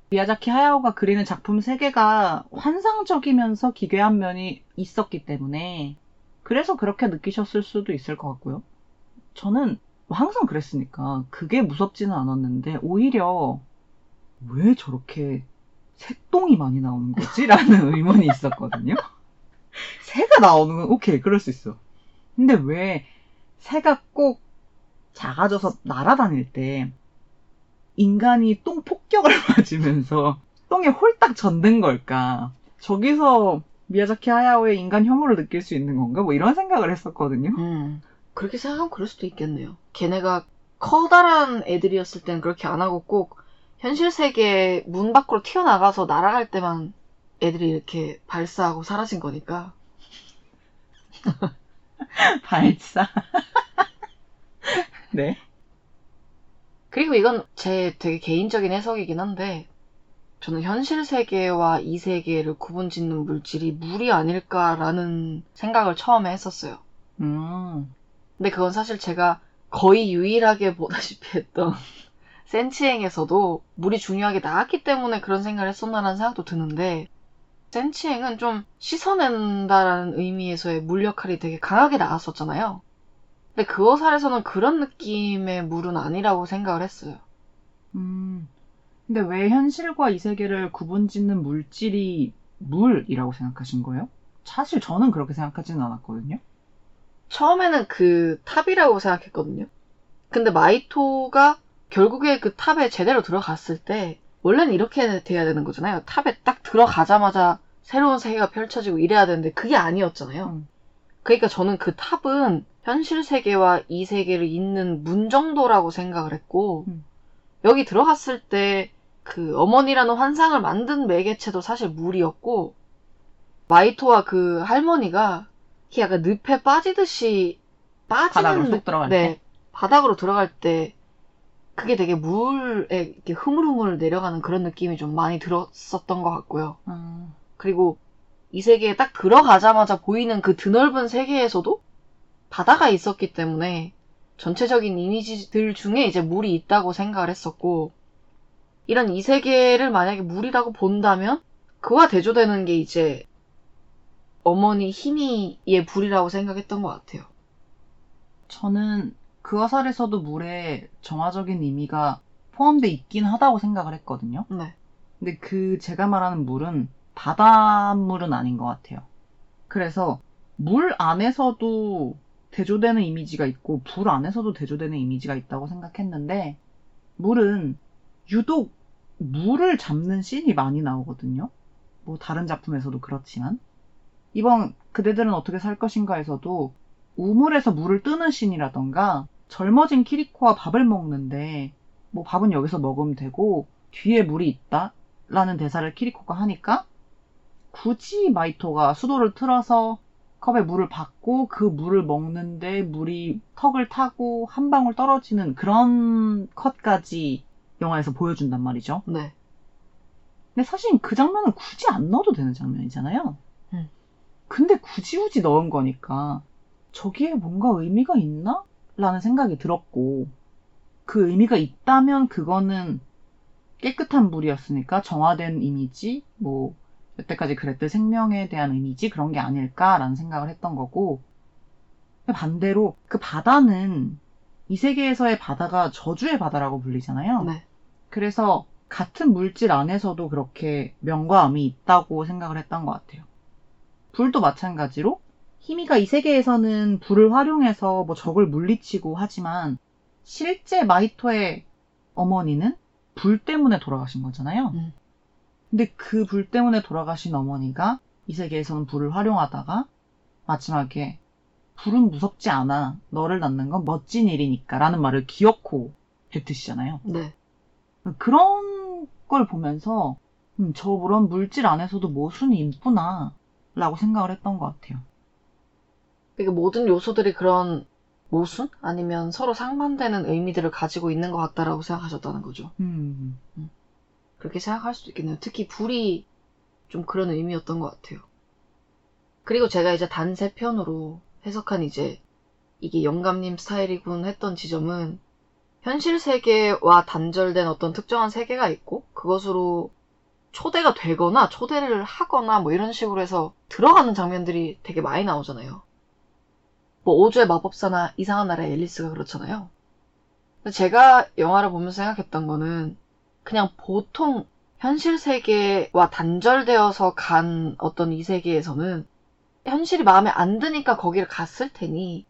미야자키 하야오가 그리는 작품 세계가 환상적이면서 기괴한 면이 있었기 때문에 그래서 그렇게 느끼셨을 수도 있을 것 같고요. 저는 항상 그랬으니까 그게 무섭지는 않았는데 오히려 왜 저렇게 새똥이 많이 나오는 거지? 라는 <laughs> 의문이 있었거든요. 새가 나오는 건 오케이 그럴 수 있어. 근데 왜 새가 꼭 작아져서 날아다닐 때 인간이 똥 폭격을 <laughs> 맞으면서 똥에 홀딱 젖는 걸까? 저기서 미야자키 하야오의 인간 혐오를 느낄 수 있는 건가? 뭐 이런 생각을 했었거든요. 음. 그렇게 생각하면 그럴 수도 있겠네요. 걔네가 커다란 애들이었을 땐 그렇게 안 하고 꼭 현실 세계 문 밖으로 튀어나가서 날아갈 때만 애들이 이렇게 발사하고 사라진 거니까. <laughs> 발사. <laughs> 네. 그리고 이건 제 되게 개인적인 해석이긴 한데, 저는 현실 세계와 이 세계를 구분 짓는 물질이 물이 아닐까라는 생각을 처음에 했었어요. 음. 근데 그건 사실 제가 거의 유일하게 보다시피 했던 <laughs> 센치행에서도 물이 중요하게 나왔기 때문에 그런 생각을 했었나라는 생각도 드는데, 센치행은 좀 씻어낸다라는 의미에서의 물 역할이 되게 강하게 나왔었잖아요. 근데 그 어살에서는 그런 느낌의 물은 아니라고 생각을 했어요. 음. 근데 왜 현실과 이 세계를 구분짓는 물질이 물이라고 생각하신 거예요? 사실 저는 그렇게 생각하지는 않았거든요. 처음에는 그 탑이라고 생각했거든요. 근데 마이토가 결국에 그 탑에 제대로 들어갔을 때 원래는 이렇게 돼야 되는 거잖아요. 탑에 딱 들어가자마자 새로운 세계가 펼쳐지고 이래야 되는데 그게 아니었잖아요. 음. 그러니까 저는 그 탑은 현실 세계와 이 세계를 잇는 문 정도라고 생각을 했고 음. 여기 들어갔을 때 그 어머니라는 환상을 만든 매개체도 사실 물이었고 마이토와 그 할머니가 이렇게 약간 늪에 빠지듯이 바닥으로 쏙 들어갈 네, 때. 바닥으로 들어갈 때 그게 되게 물에 이렇게 흐물흐물 내려가는 그런 느낌이 좀 많이 들었었던 것 같고요. 음. 그리고 이 세계에 딱 들어가자마자 보이는 그 드넓은 세계에서도 바다가 있었기 때문에 전체적인 이미지들 중에 이제 물이 있다고 생각을 했었고 이런 이 세계를 만약에 물이라고 본다면 그와 대조되는 게 이제 어머니 희미의 불이라고 생각했던 것 같아요. 저는 그 화살에서도 물에 정화적인 의미가 포함돼 있긴 하다고 생각을 했거든요. 네. 근데 그 제가 말하는 물은 바닷물은 아닌 것 같아요. 그래서 물 안에서도 대조되는 이미지가 있고 불 안에서도 대조되는 이미지가 있다고 생각했는데 물은 유독 물을 잡는 씬이 많이 나오거든요. 뭐 다른 작품에서도 그렇지만 이번 그대들은 어떻게 살 것인가에서도 우물에서 물을 뜨는 씬이라던가 젊어진 키리코와 밥을 먹는데 뭐 밥은 여기서 먹으면 되고 뒤에 물이 있다 라는 대사를 키리코가 하니까 굳이 마이토가 수도를 틀어서 컵에 물을 받고 그 물을 먹는데 물이 턱을 타고 한 방울 떨어지는 그런 컷까지 영화에서 보여준단 말이죠. 네. 근데 사실 그 장면은 굳이 안 넣어도 되는 장면이잖아요. 음. 근데 굳이 굳이 넣은 거니까 저기에 뭔가 의미가 있나? 라는 생각이 들었고 그 의미가 있다면 그거는 깨끗한 물이었으니까 정화된 이미지, 뭐 여태까지 그랬던 생명에 대한 이미지 그런 게 아닐까라는 생각을 했던 거고 반대로 그 바다는 이 세계에서의 바다가 저주의 바다라고 불리잖아요. 네. 그래서 같은 물질 안에서도 그렇게 명과 암이 있다고 생각을 했던 것 같아요. 불도 마찬가지로 희미가 이 세계에서는 불을 활용해서 뭐 적을 물리치고 하지만 실제 마이토의 어머니는 불 때문에 돌아가신 거잖아요. 음. 근데 그 불 때문에 돌아가신 어머니가 이 세계에서는 불을 활용하다가 마지막에 불은 무섭지 않아. 너를 낳는 건 멋진 일이니까 라는 말을 기어코 뱉으시잖아요. 네. 그런 걸 보면서 음, 저런 물질 안에서도 모순이 있구나 라고 생각을 했던 것 같아요. 이게 모든 요소들이 그런 모순? 아니면 서로 상반되는 의미들을 가지고 있는 것 같다라고 생각하셨다는 거죠. 음, 그렇게 생각할 수도 있겠네요. 특히 불이 좀 그런 의미였던 것 같아요. 그리고 제가 이제 단세 편으로 해석한 이제 이게 영감님 스타일이군 했던 지점은 현실 세계와 단절된 어떤 특정한 세계가 있고 그것으로 초대가 되거나 초대를 하거나 뭐 이런 식으로 해서 들어가는 장면들이 되게 많이 나오잖아요. 뭐 오주의 마법사나 이상한 나라의 앨리스가 그렇잖아요. 제가 영화를 보면서 생각했던 거는 그냥 보통 현실 세계와 단절되어서 간 어떤 이 세계에서는 현실이 마음에 안 드니까 거기를 갔을 테니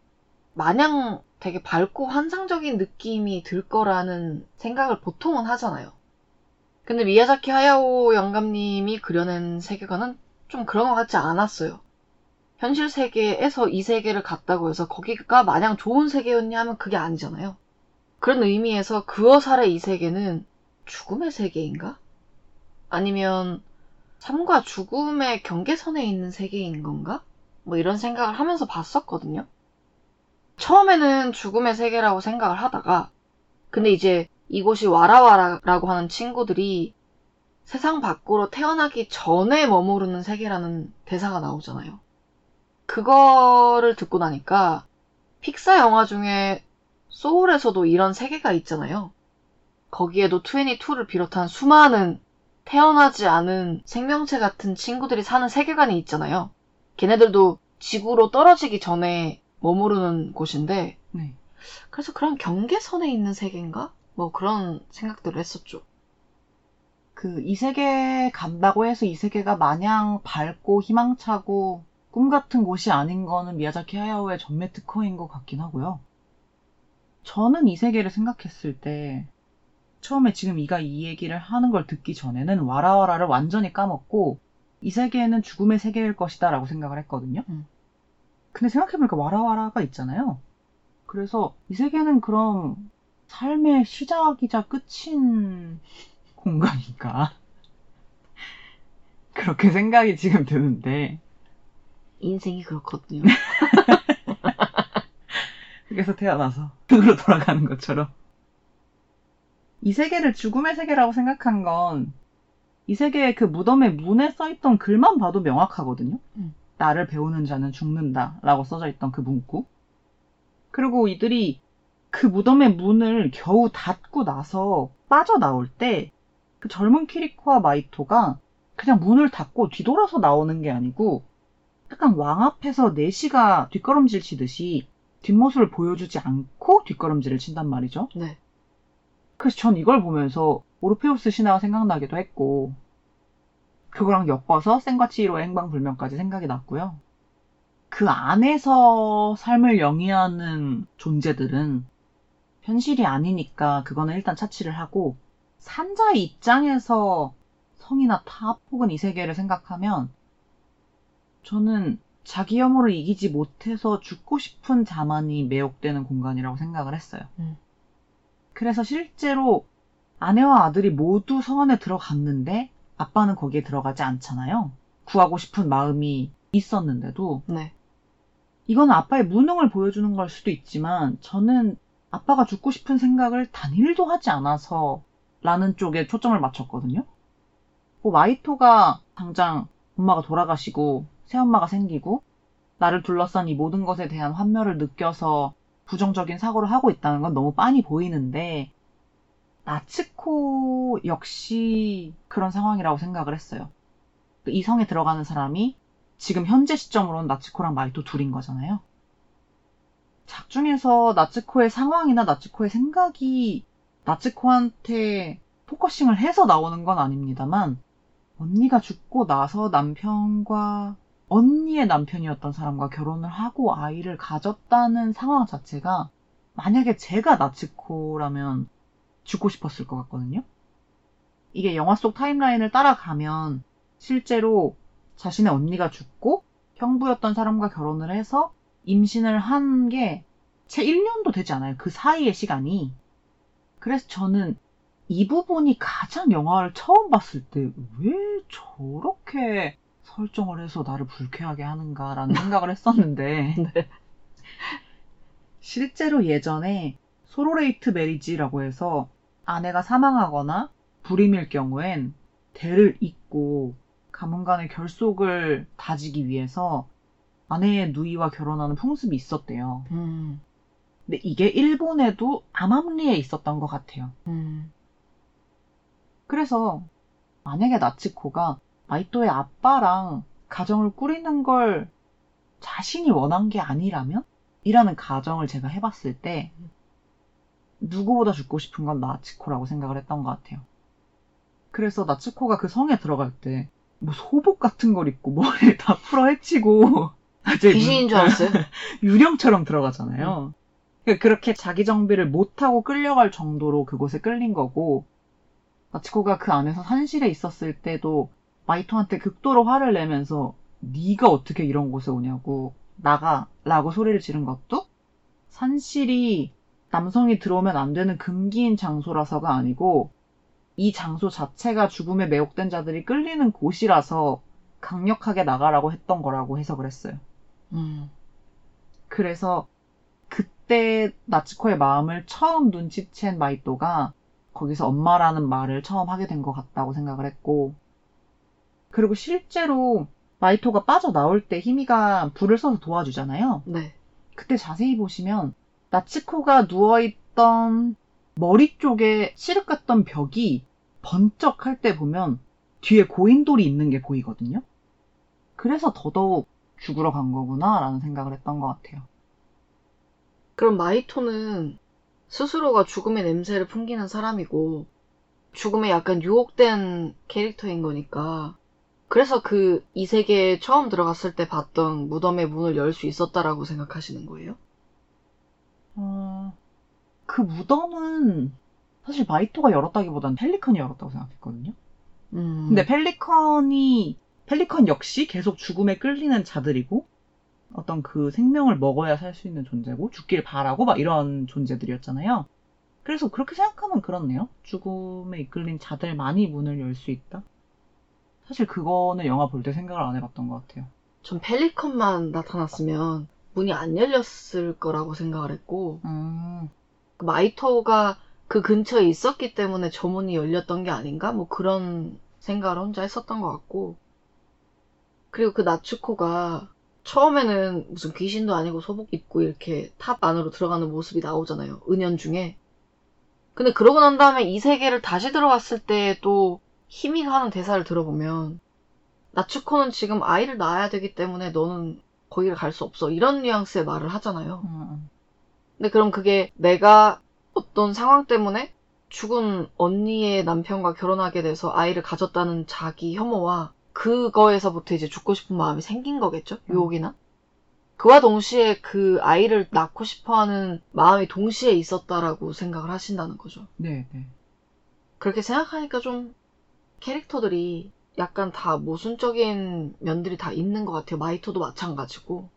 마냥 되게 밝고 환상적인 느낌이 들 거라는 생각을 보통은 하잖아요. 근데 미야자키 하야오 영감님이 그려낸 세계관은 좀 그런 것 같지 않았어요. 현실 세계에서 이 세계를 갔다고 해서 거기가 마냥 좋은 세계였냐 하면 그게 아니잖아요. 그런 의미에서 그어 살의 이 세계는 죽음의 세계인가? 아니면 삶과 죽음의 경계선에 있는 세계인 건가? 뭐 이런 생각을 하면서 봤었거든요. 처음에는 죽음의 세계라고 생각을 하다가 근데 이제 이곳이 와라와라라고 하는 친구들이 세상 밖으로 태어나기 전에 머무르는 세계라는 대사가 나오잖아요. 그거를 듣고 나니까 픽사 영화 중에 소울에서도 이런 세계가 있잖아요. 거기에도 22를 비롯한 수많은 태어나지 않은 생명체 같은 친구들이 사는 세계관이 있잖아요. 걔네들도 지구로 떨어지기 전에 머무르는 곳인데, 네. 그래서 그런 경계선에 있는 세계인가? 뭐 그런 생각들을 했었죠. 그 이 세계 간다고 해서 이 세계가 마냥 밝고 희망차고 꿈 같은 곳이 아닌 거는 미야자키 하야오의 전매 특허인 것 같긴 하고요. 저는 이 세계를 생각했을 때 처음에 지금 이가 이 얘기를 하는 걸 듣기 전에는 와라와라를 완전히 까먹고 이 세계는 죽음의 세계일 것이다 라고 생각을 했거든요. 음. 근데 생각해보니까 와라와라가 있잖아요. 그래서 이 세계는 그럼 삶의 시작이자 끝인 공간인가? <laughs> 그렇게 생각이 지금 드는데 인생이 그렇거든요. <laughs> 그래서 태어나서 흙으로 돌아가는 것처럼 이 세계를 죽음의 세계라고 생각한 건 이 세계의 그 무덤의 문에 써있던 글만 봐도 명확하거든요. 음. 나를 배우는 자는 죽는다 라고 써져 있던 그 문구. 그리고 이들이 그 무덤의 문을 겨우 닫고 나서 빠져나올 때 그 젊은 키리코와 마이토가 그냥 문을 닫고 뒤돌아서 나오는 게 아니고 약간 왕 앞에서 내시가 뒷걸음질 치듯이 뒷모습을 보여주지 않고 뒷걸음질을 친단 말이죠. 네. 그래서 전 이걸 보면서 오르페우스 신화가 생각나기도 했고 그거랑 엮어서 센과 치히로의 행방불명까지 생각이 났고요. 그 안에서 삶을 영위하는 존재들은 현실이 아니니까 그거는 일단 차치를 하고 산자의 입장에서 성이나 탑 혹은 이 세계를 생각하면 저는 자기 혐오를 이기지 못해서 죽고 싶은 자만이 매혹되는 공간이라고 생각을 했어요. 음. 그래서 실제로 아내와 아들이 모두 성 안에 들어갔는데 아빠는 거기에 들어가지 않잖아요. 구하고 싶은 마음이 있었는데도 네. 이건 아빠의 무능을 보여주는 걸 수도 있지만 저는 아빠가 죽고 싶은 생각을 단일도 하지 않아서 라는 쪽에 초점을 맞췄거든요. 뭐 마이토가 당장 엄마가 돌아가시고 새엄마가 생기고 나를 둘러싼 이 모든 것에 대한 환멸을 느껴서 부정적인 사고를 하고 있다는 건 너무 빤히 보이는데 나츠코 역시 그런 상황이라고 생각을 했어요. 이 성에 들어가는 사람이 지금 현재 시점으로는 나츠코랑 마이토 둘인 거잖아요. 작중에서 나츠코의 상황이나 나츠코의 생각이 나츠코한테 focusing을 해서 나오는 건 아닙니다만 언니가 죽고 나서 남편과 언니의 남편이었던 사람과 결혼을 하고 아이를 가졌다는 상황 자체가 만약에 제가 나츠코라면 죽고 싶었을 것 같거든요. 이게 영화 속 타임라인을 따라가면 실제로 자신의 언니가 죽고 형부였던 사람과 결혼을 해서 임신을 한 게 채 1년도 되지 않아요. 그 사이의 시간이. 그래서 저는 이 부분이 가장 영화를 처음 봤을 때 왜 저렇게 설정을 해서 나를 불쾌하게 하는가라는 생각을 했었는데 <laughs> 네. 실제로 예전에 소로레이트 메리지라고 해서 아내가 사망하거나 불임일 경우엔 대를 잇고 가문 간의 결속을 다지기 위해서 아내의 누이와 결혼하는 풍습이 있었대요. 음. 근데 이게 일본에도 암암리에 있었던 것 같아요. 음. 그래서 만약에 나츠코가 마이토의 아빠랑 가정을 꾸리는 걸 자신이 원한 게 아니라면? 이라는 가정을 제가 해봤을 때 누구보다 죽고 싶은 건 나츠코라고 생각을 했던 것 같아요. 그래서 나츠코가 그 성에 들어갈 때 뭐 소복 같은 걸 입고 머리를 다 풀어 헤치고 갑자기 귀신인 줄 알았어요. <laughs> 유령처럼 들어가잖아요. 그러니까 그렇게 자기 정비를 못하고 끌려갈 정도로 그곳에 끌린 거고, 나치코가 그 안에서 산실에 있었을 때도 마이토한테 극도로 화를 내면서 네가 어떻게 이런 곳에 오냐고 나가 라고 소리를 지른 것도 산실이 남성이 들어오면 안 되는 금기인 장소라서가 아니고 이 장소 자체가 죽음에 매혹된 자들이 끌리는 곳이라서 강력하게 나가라고 했던 거라고 해석을 했어요. 음. 그래서 그때 나츠코의 마음을 처음 눈치챈 마이토가 거기서 엄마라는 말을 처음 하게 된 것 같다고 생각을 했고 그리고 실제로 마이토가 빠져나올 때 히미가 불을 써서 도와주잖아요. 네. 그때 자세히 보시면 나츠코가 누워있던 머리 쪽에 시륵 같던 벽이 번쩍 할 때 보면 뒤에 고인돌이 있는 게 보이거든요. 그래서 더더욱 죽으러 간 거구나라는 생각을 했던 것 같아요. 그럼 마이토는 스스로가 죽음의 냄새를 풍기는 사람이고 죽음에 약간 유혹된 캐릭터인 거니까. 그래서 그 이 세계에 처음 들어갔을 때 봤던 무덤의 문을 열 수 있었다라고 생각하시는 거예요? 어, 그 무덤은 사실 마이토가 열었다기보단 펠리컨이 열었다고 생각했거든요. 음. 근데 펠리컨이 펠리컨 역시 계속 죽음에 끌리는 자들이고 어떤 그 생명을 먹어야 살 수 있는 존재고 죽길 바라고 막 이런 존재들이었잖아요. 그래서 그렇게 생각하면 그렇네요. 죽음에 이끌린 자들만이 문을 열 수 있다. 사실 그거는 영화 볼 때 생각을 안 해봤던 것 같아요. 전 펠리컨만 나타났으면 문이 안 열렸을 거라고 생각을 했고 음, 그 마이토가 그 근처에 있었기 때문에 저 문이 열렸던 게 아닌가? 뭐 그런 생각을 혼자 했었던 것 같고 그리고 그 나츠코가 처음에는 무슨 귀신도 아니고 소복 입고 이렇게 탑 안으로 들어가는 모습이 나오잖아요. 은연 중에. 근데 그러고 난 다음에 이 세계를 다시 들어갔을 때 또 히미가 하는 대사를 들어보면 나츠코는 지금 아이를 낳아야 되기 때문에 너는 거기를 갈 수 없어. 이런 뉘앙스의 말을 하잖아요. 음, 근데 그럼 그게 내가 어떤 상황 때문에 죽은 언니의 남편과 결혼하게 돼서 아이를 가졌다는 자기 혐오와 그거에서부터 이제 죽고 싶은 마음이 생긴 거겠죠? 음. 유혹이나? 그와 동시에 그 아이를 낳고 싶어 하는 마음이 동시에 있었다라고 생각을 하신다는 거죠. 네, 네. 그렇게 생각하니까 좀 캐릭터들이 약간 다 모순적인 면들이 다 있는 것 같아요. 마이토도 마찬가지고.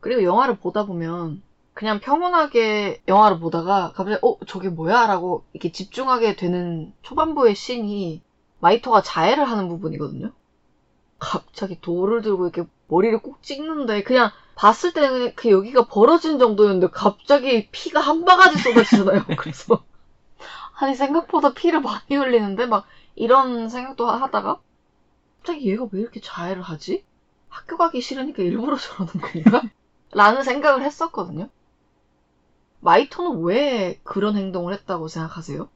그리고 영화를 보다 보면 그냥 평온하게 영화를 보다가 갑자기 어 저게 뭐야? 라고 이렇게 집중하게 되는 초반부의 씬이 마이토가 자해를 하는 부분이거든요. 갑자기 돌을 들고 이렇게 머리를 꼭 찍는데 그냥 봤을 때는 그 여기가 벌어진 정도였는데 갑자기 피가 한 바가지 쏟아지잖아요. <laughs> 그래서 아니 생각보다 피를 많이 흘리는데 막 이런 생각도 하다가 갑자기 얘가 왜 이렇게 자해를 하지? 학교 가기 싫으니까 일부러 <laughs> 저러는 건가? 라는 생각을 했었거든요. 마이토는 왜 그런 행동을 했다고 생각하세요?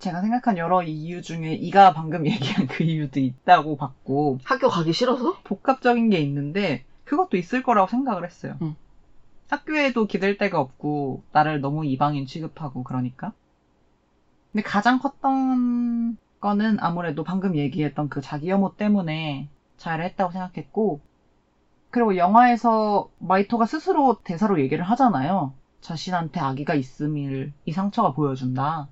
제가 생각한 여러 이유 중에 이가 방금 <laughs> 얘기한 그 이유도 있다고 봤고 학교 가기 싫어서? 복합적인 게 있는데 그것도 있을 거라고 생각을 했어요. 응. 학교에도 기댈 데가 없고 나를 너무 이방인 취급하고 그러니까. 근데 가장 컸던 거는 아무래도 방금 얘기했던 그 자기 혐오 때문에 자해를 했다고 생각했고 그리고 영화에서 마이토가 스스로 대사로 얘기를 하잖아요. 자신한테 아기가 있음을 이 상처가 보여준다.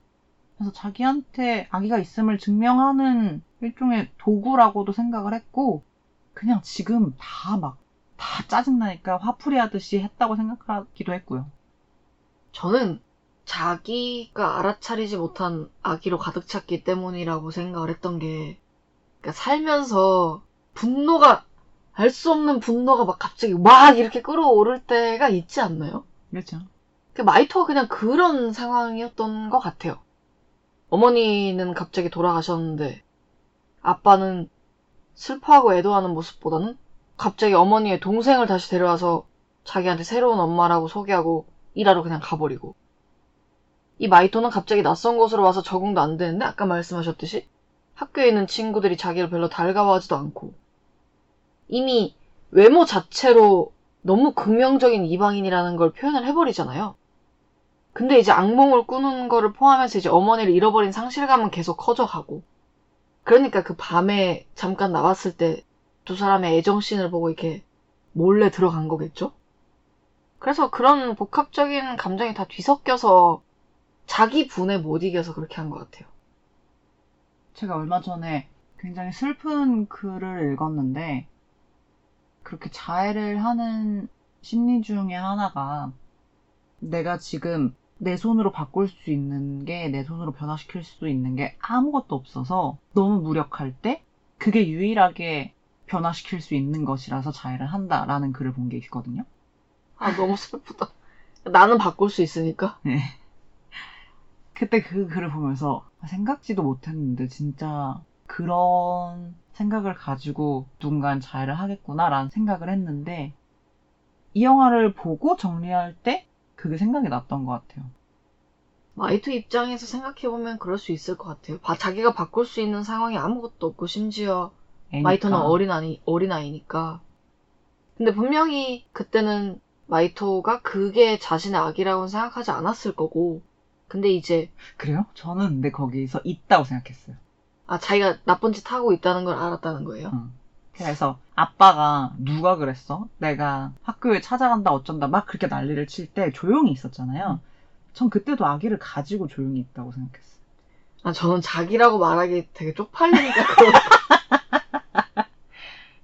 그래서 자기한테 아기가 있음을 증명하는 일종의 도구라고도 생각을 했고 그냥 지금 다 막 다 짜증나니까 화풀이 하듯이 했다고 생각하기도 했고요. 저는 자기가 알아차리지 못한 아기로 가득 찼기 때문이라고 생각을 했던 게, 그러니까 살면서 분노가, 알 수 없는 분노가 막 갑자기 막 이렇게 끌어오를 때가 있지 않나요? 그렇죠. 그 마이토가 그냥 그런 상황이었던 것 같아요. 어머니는 갑자기 돌아가셨는데, 아빠는 슬퍼하고 애도하는 모습보다는 갑자기 어머니의 동생을 다시 데려와서 자기한테 새로운 엄마라고 소개하고 일하러 그냥 가버리고. 이 마이토는 갑자기 낯선 곳으로 와서 적응도 안 되는데 아까 말씀하셨듯이 학교에 있는 친구들이 자기를 별로 달가워하지도 않고 이미 외모 자체로 너무 긍정적인 이방인이라는 걸 표현을 해버리잖아요. 근데 이제 악몽을 꾸는 거를 포함해서 이제 어머니를 잃어버린 상실감은 계속 커져가고 그러니까 그 밤에 잠깐 나왔을 때 두 사람의 애정씬을 보고 이렇게 몰래 들어간 거겠죠? 그래서 그런 복합적인 감정이 다 뒤섞여서 자기 분에 못 이겨서 그렇게 한 것 같아요. 제가 얼마 전에 굉장히 슬픈 글을 읽었는데 그렇게 자해를 하는 심리 중에 하나가 내가 지금 내 손으로 바꿀 수 있는 게 내 손으로 변화시킬 수 있는 게 아무것도 없어서 너무 무력할 때 그게 유일하게 변화시킬 수 있는 것이라서 자해를 한다라는 글을 본 게 있거든요. 아, 너무 슬프다. 나는 바꿀 수 있으니까. 네. 그때 그 글을 보면서 생각지도 못했는데 진짜 그런 생각을 가지고 누군가는 자해를 하겠구나라는 생각을 했는데 이 영화를 보고 정리할 때 그게 생각이 났던 것 같아요. 마이토 입장에서 생각해보면 그럴 수 있을 것 같아요. 바- 자기가 바꿀 수 있는 상황이 아무것도 없고 심지어 애니까. 마이토는 어린아이, 어린아이니까. 근데 분명히 그때는 마이토가 그게 자신의 악이라고는 생각하지 않았을 거고, 근데 이제 그래요? 저는 근데 거기서 있다고 생각했어요. 아 자기가 나쁜 짓 하고 있다는 걸 알았다는 거예요. 응. 그래서 아빠가 누가 그랬어? 내가 학교에 찾아간다 어쩐다 막 그렇게 난리를 칠 때 조용히 있었잖아요. 전 그때도 아기를 가지고 조용히 있다고 생각했어요. 아 저는 자기라고 말하기 되게 쪽팔리니까 그거. <laughs>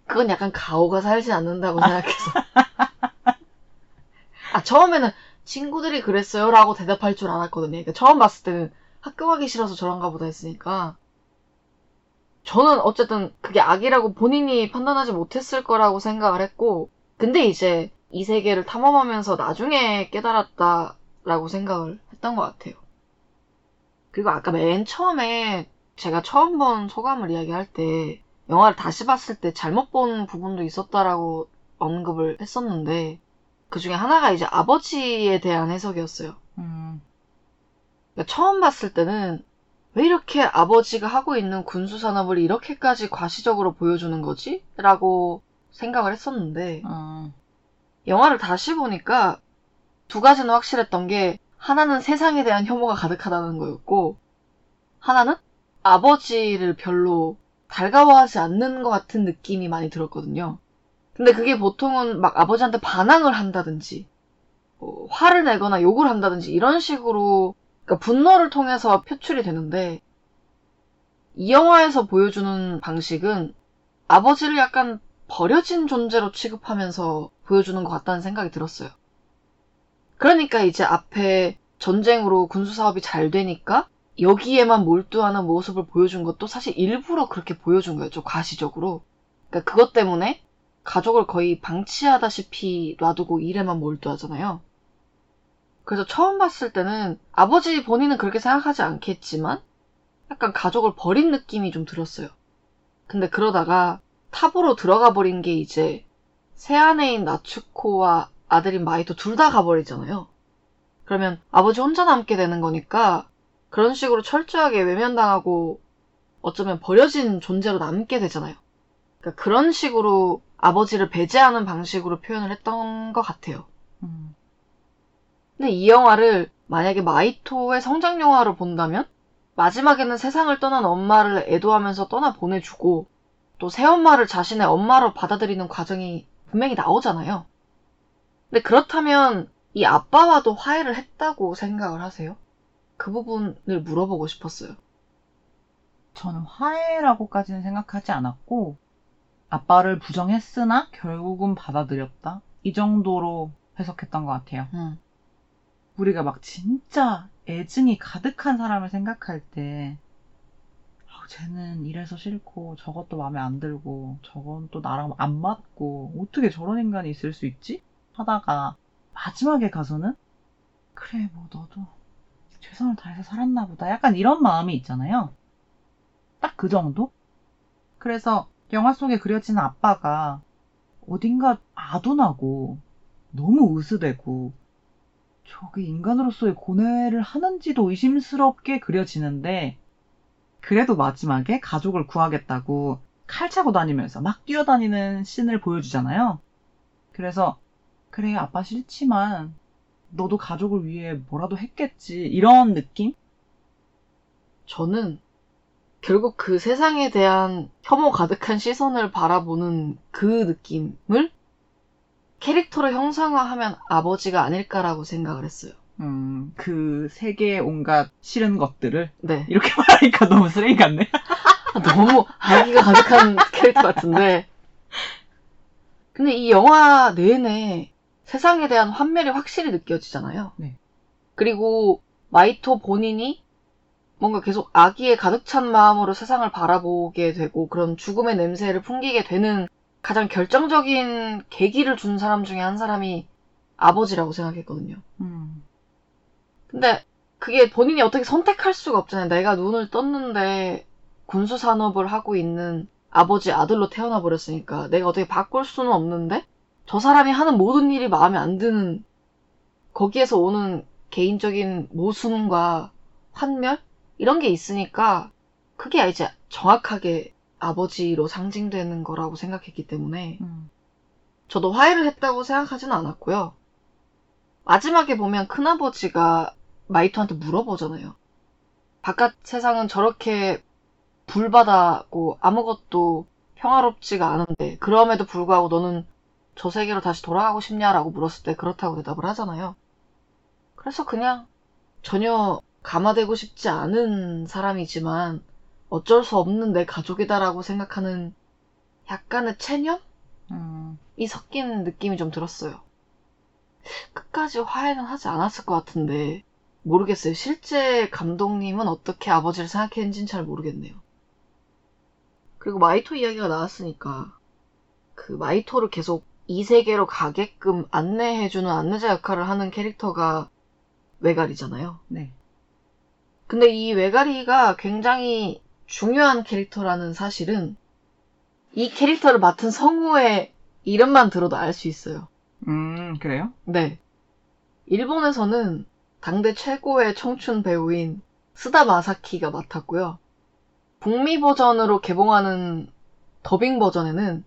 그건 약간 가오가 살지 않는다고 생각해서. 아 처음에는 친구들이 그랬어요 라고 대답할 줄 알았거든요. 그러니까 처음 봤을 때는 학교 가기 싫어서 저런가 보다 했으니까. 저는 어쨌든 그게 악이라고 본인이 판단하지 못했을 거라고 생각을 했고, 근데 이제 이 세계를 탐험하면서 나중에 깨달았다라고 생각을 했던 것 같아요. 그리고 아까 맨 처음에 제가 처음 본 소감을 이야기할 때, 영화를 다시 봤을 때 잘못 본 부분도 있었다라고 언급을 했었는데, 그 중에 하나가 이제 아버지에 대한 해석이었어요. 음, 그러니까 처음 봤을 때는 왜 이렇게 아버지가 하고 있는 군수 산업을 이렇게까지 과시적으로 보여주는 거지? 라고 생각을 했었는데 어, 영화를 다시 보니까 두 가지는 확실했던 게 하나는 세상에 대한 혐오가 가득하다는 거였고 하나는 아버지를 별로 달가워하지 않는 것 같은 느낌이 많이 들었거든요. 근데 그게 보통은 막 아버지한테 반항을 한다든지 뭐 화를 내거나 욕을 한다든지 이런 식으로 그러니까 분노를 통해서 표출이 되는데 이 영화에서 보여주는 방식은 아버지를 약간 버려진 존재로 취급하면서 보여주는 것 같다는 생각이 들었어요. 그러니까 이제 앞에 전쟁으로 군수 사업이 잘 되니까 여기에만 몰두하는 모습을 보여준 것도 사실 일부러 그렇게 보여준 거예요. 좀 과시적으로. 그러니까 그것 때문에 가족을 거의 방치하다시피 놔두고 일에만 몰두하잖아요. 그래서 처음 봤을 때는 아버지 본인은 그렇게 생각하지 않겠지만 약간 가족을 버린 느낌이 좀 들었어요. 근데 그러다가 탑으로 들어가 버린 게 이제 새 아내인 나츠코와 아들인 마이토 둘 다 가버리잖아요. 그러면 아버지 혼자 남게 되는 거니까 그런 식으로 철저하게 외면당하고 어쩌면 버려진 존재로 남게 되잖아요. 그러니까 그런 식으로 아버지를 배제하는 방식으로 표현을 했던 것 같아요. 음, 근데 이 영화를 만약에 마이토의 성장 영화로 본다면 마지막에는 세상을 떠난 엄마를 애도하면서 떠나 보내주고 또 새엄마를 자신의 엄마로 받아들이는 과정이 분명히 나오잖아요. 근데 그렇다면 이 아빠와도 화해를 했다고 생각을 하세요? 그 부분을 물어보고 싶었어요. 저는 화해라고까지는 생각하지 않았고 아빠를 부정했으나 결국은 받아들였다. 이 정도로 해석했던 것 같아요. 음. 우리가 막 진짜 애증이 가득한 사람을 생각할 때, 아, 쟤는 이래서 싫고, 저것도 마음에 안 들고, 저건 또 나랑 안 맞고, 어떻게 저런 인간이 있을 수 있지? 하다가, 마지막에 가서는, 그래, 뭐, 너도 최선을 다해서 살았나 보다. 약간 이런 마음이 있잖아요. 딱 그 정도? 그래서, 영화 속에 그려지는 아빠가, 어딘가 아둔하고, 너무 으스대고, 저게 인간으로서의 고뇌를 하는지도 의심스럽게 그려지는데, 그래도 마지막에 가족을 구하겠다고 칼 차고 다니면서 막 뛰어다니는 씬을 보여주잖아요. 그래서, 그래, 아빠 싫지만, 너도 가족을 위해 뭐라도 했겠지. 이런 느낌? 저는 결국 그 세상에 대한 혐오 가득한 시선을 바라보는 그 느낌을 캐릭터로 형상화하면 아버지가 아닐까라고 생각을 했어요. 음, 그 세계의 온갖 싫은 것들을 네. 이렇게 <laughs> 말하니까 너무 쓰레기 같네. <laughs> 너무 아기가 가득한 캐릭터 같은데. 근데 이 영화 내내 세상에 대한 환멸이 확실히 느껴지잖아요. 네. 그리고 마이토 본인이 뭔가 계속 아기에 가득 찬 마음으로 세상을 바라보게 되고 그런 죽음의 냄새를 풍기게 되는 가장 결정적인 계기를 준 사람 중에 한 사람이 아버지라고 생각했거든요. 음, 근데 그게 본인이 어떻게 선택할 수가 없잖아요. 내가 눈을 떴는데 군수 산업을 하고 있는 아버지 아들로 태어나 버렸으니까 내가 어떻게 바꿀 수는 없는데 저 사람이 하는 모든 일이 마음에 안 드는 거기에서 오는 개인적인 모순과 환멸 이런 게 있으니까 그게 이제 정확하게 아버지로 상징되는 거라고 생각했기 때문에 음, 저도 화해를 했다고 생각하지는 않았고요. 마지막에 보면 큰아버지가 마이토한테 물어보잖아요. 바깥 세상은 저렇게 불바다고 아무것도 평화롭지가 않은데 그럼에도 불구하고 너는 저 세계로 다시 돌아가고 싶냐라고 물었을 때 그렇다고 대답을 하잖아요. 그래서 그냥 전혀 감화되고 싶지 않은 사람이지만 어쩔 수 없는 내 가족이다라고 생각하는 약간의 체념이 음, 섞인 느낌이 좀 들었어요. 끝까지 화해는 하지 않았을 것 같은데 모르겠어요. 실제 감독님은 어떻게 아버지를 생각했는지는 잘 모르겠네요. 그리고 마이토 이야기가 나왔으니까 그 마이토를 계속 이 세계로 가게끔 안내해주는 안내자 역할을 하는 캐릭터가 외가리잖아요. 네. 근데 이 외가리가 굉장히 중요한 캐릭터라는 사실은 이 캐릭터를 맡은 성우의 이름만 들어도 알 수 있어요. 음, 그래요? 네. 일본에서는 당대 최고의 청춘 배우인 스다 마사키가 맡았고요. 북미 버전으로 개봉하는 더빙 버전에는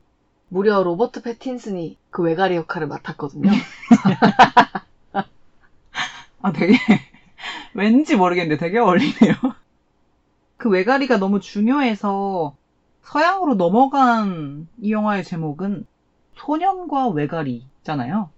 무려 로버트 패틴슨이 그 외가리 역할을 맡았거든요. <laughs> 아, 되게, 왠지 모르겠는데 되게 어울리네요. <laughs> 그 외가리가 너무 중요해서 서양으로 넘어간 이 영화의 제목은 소년과 외가리잖아요.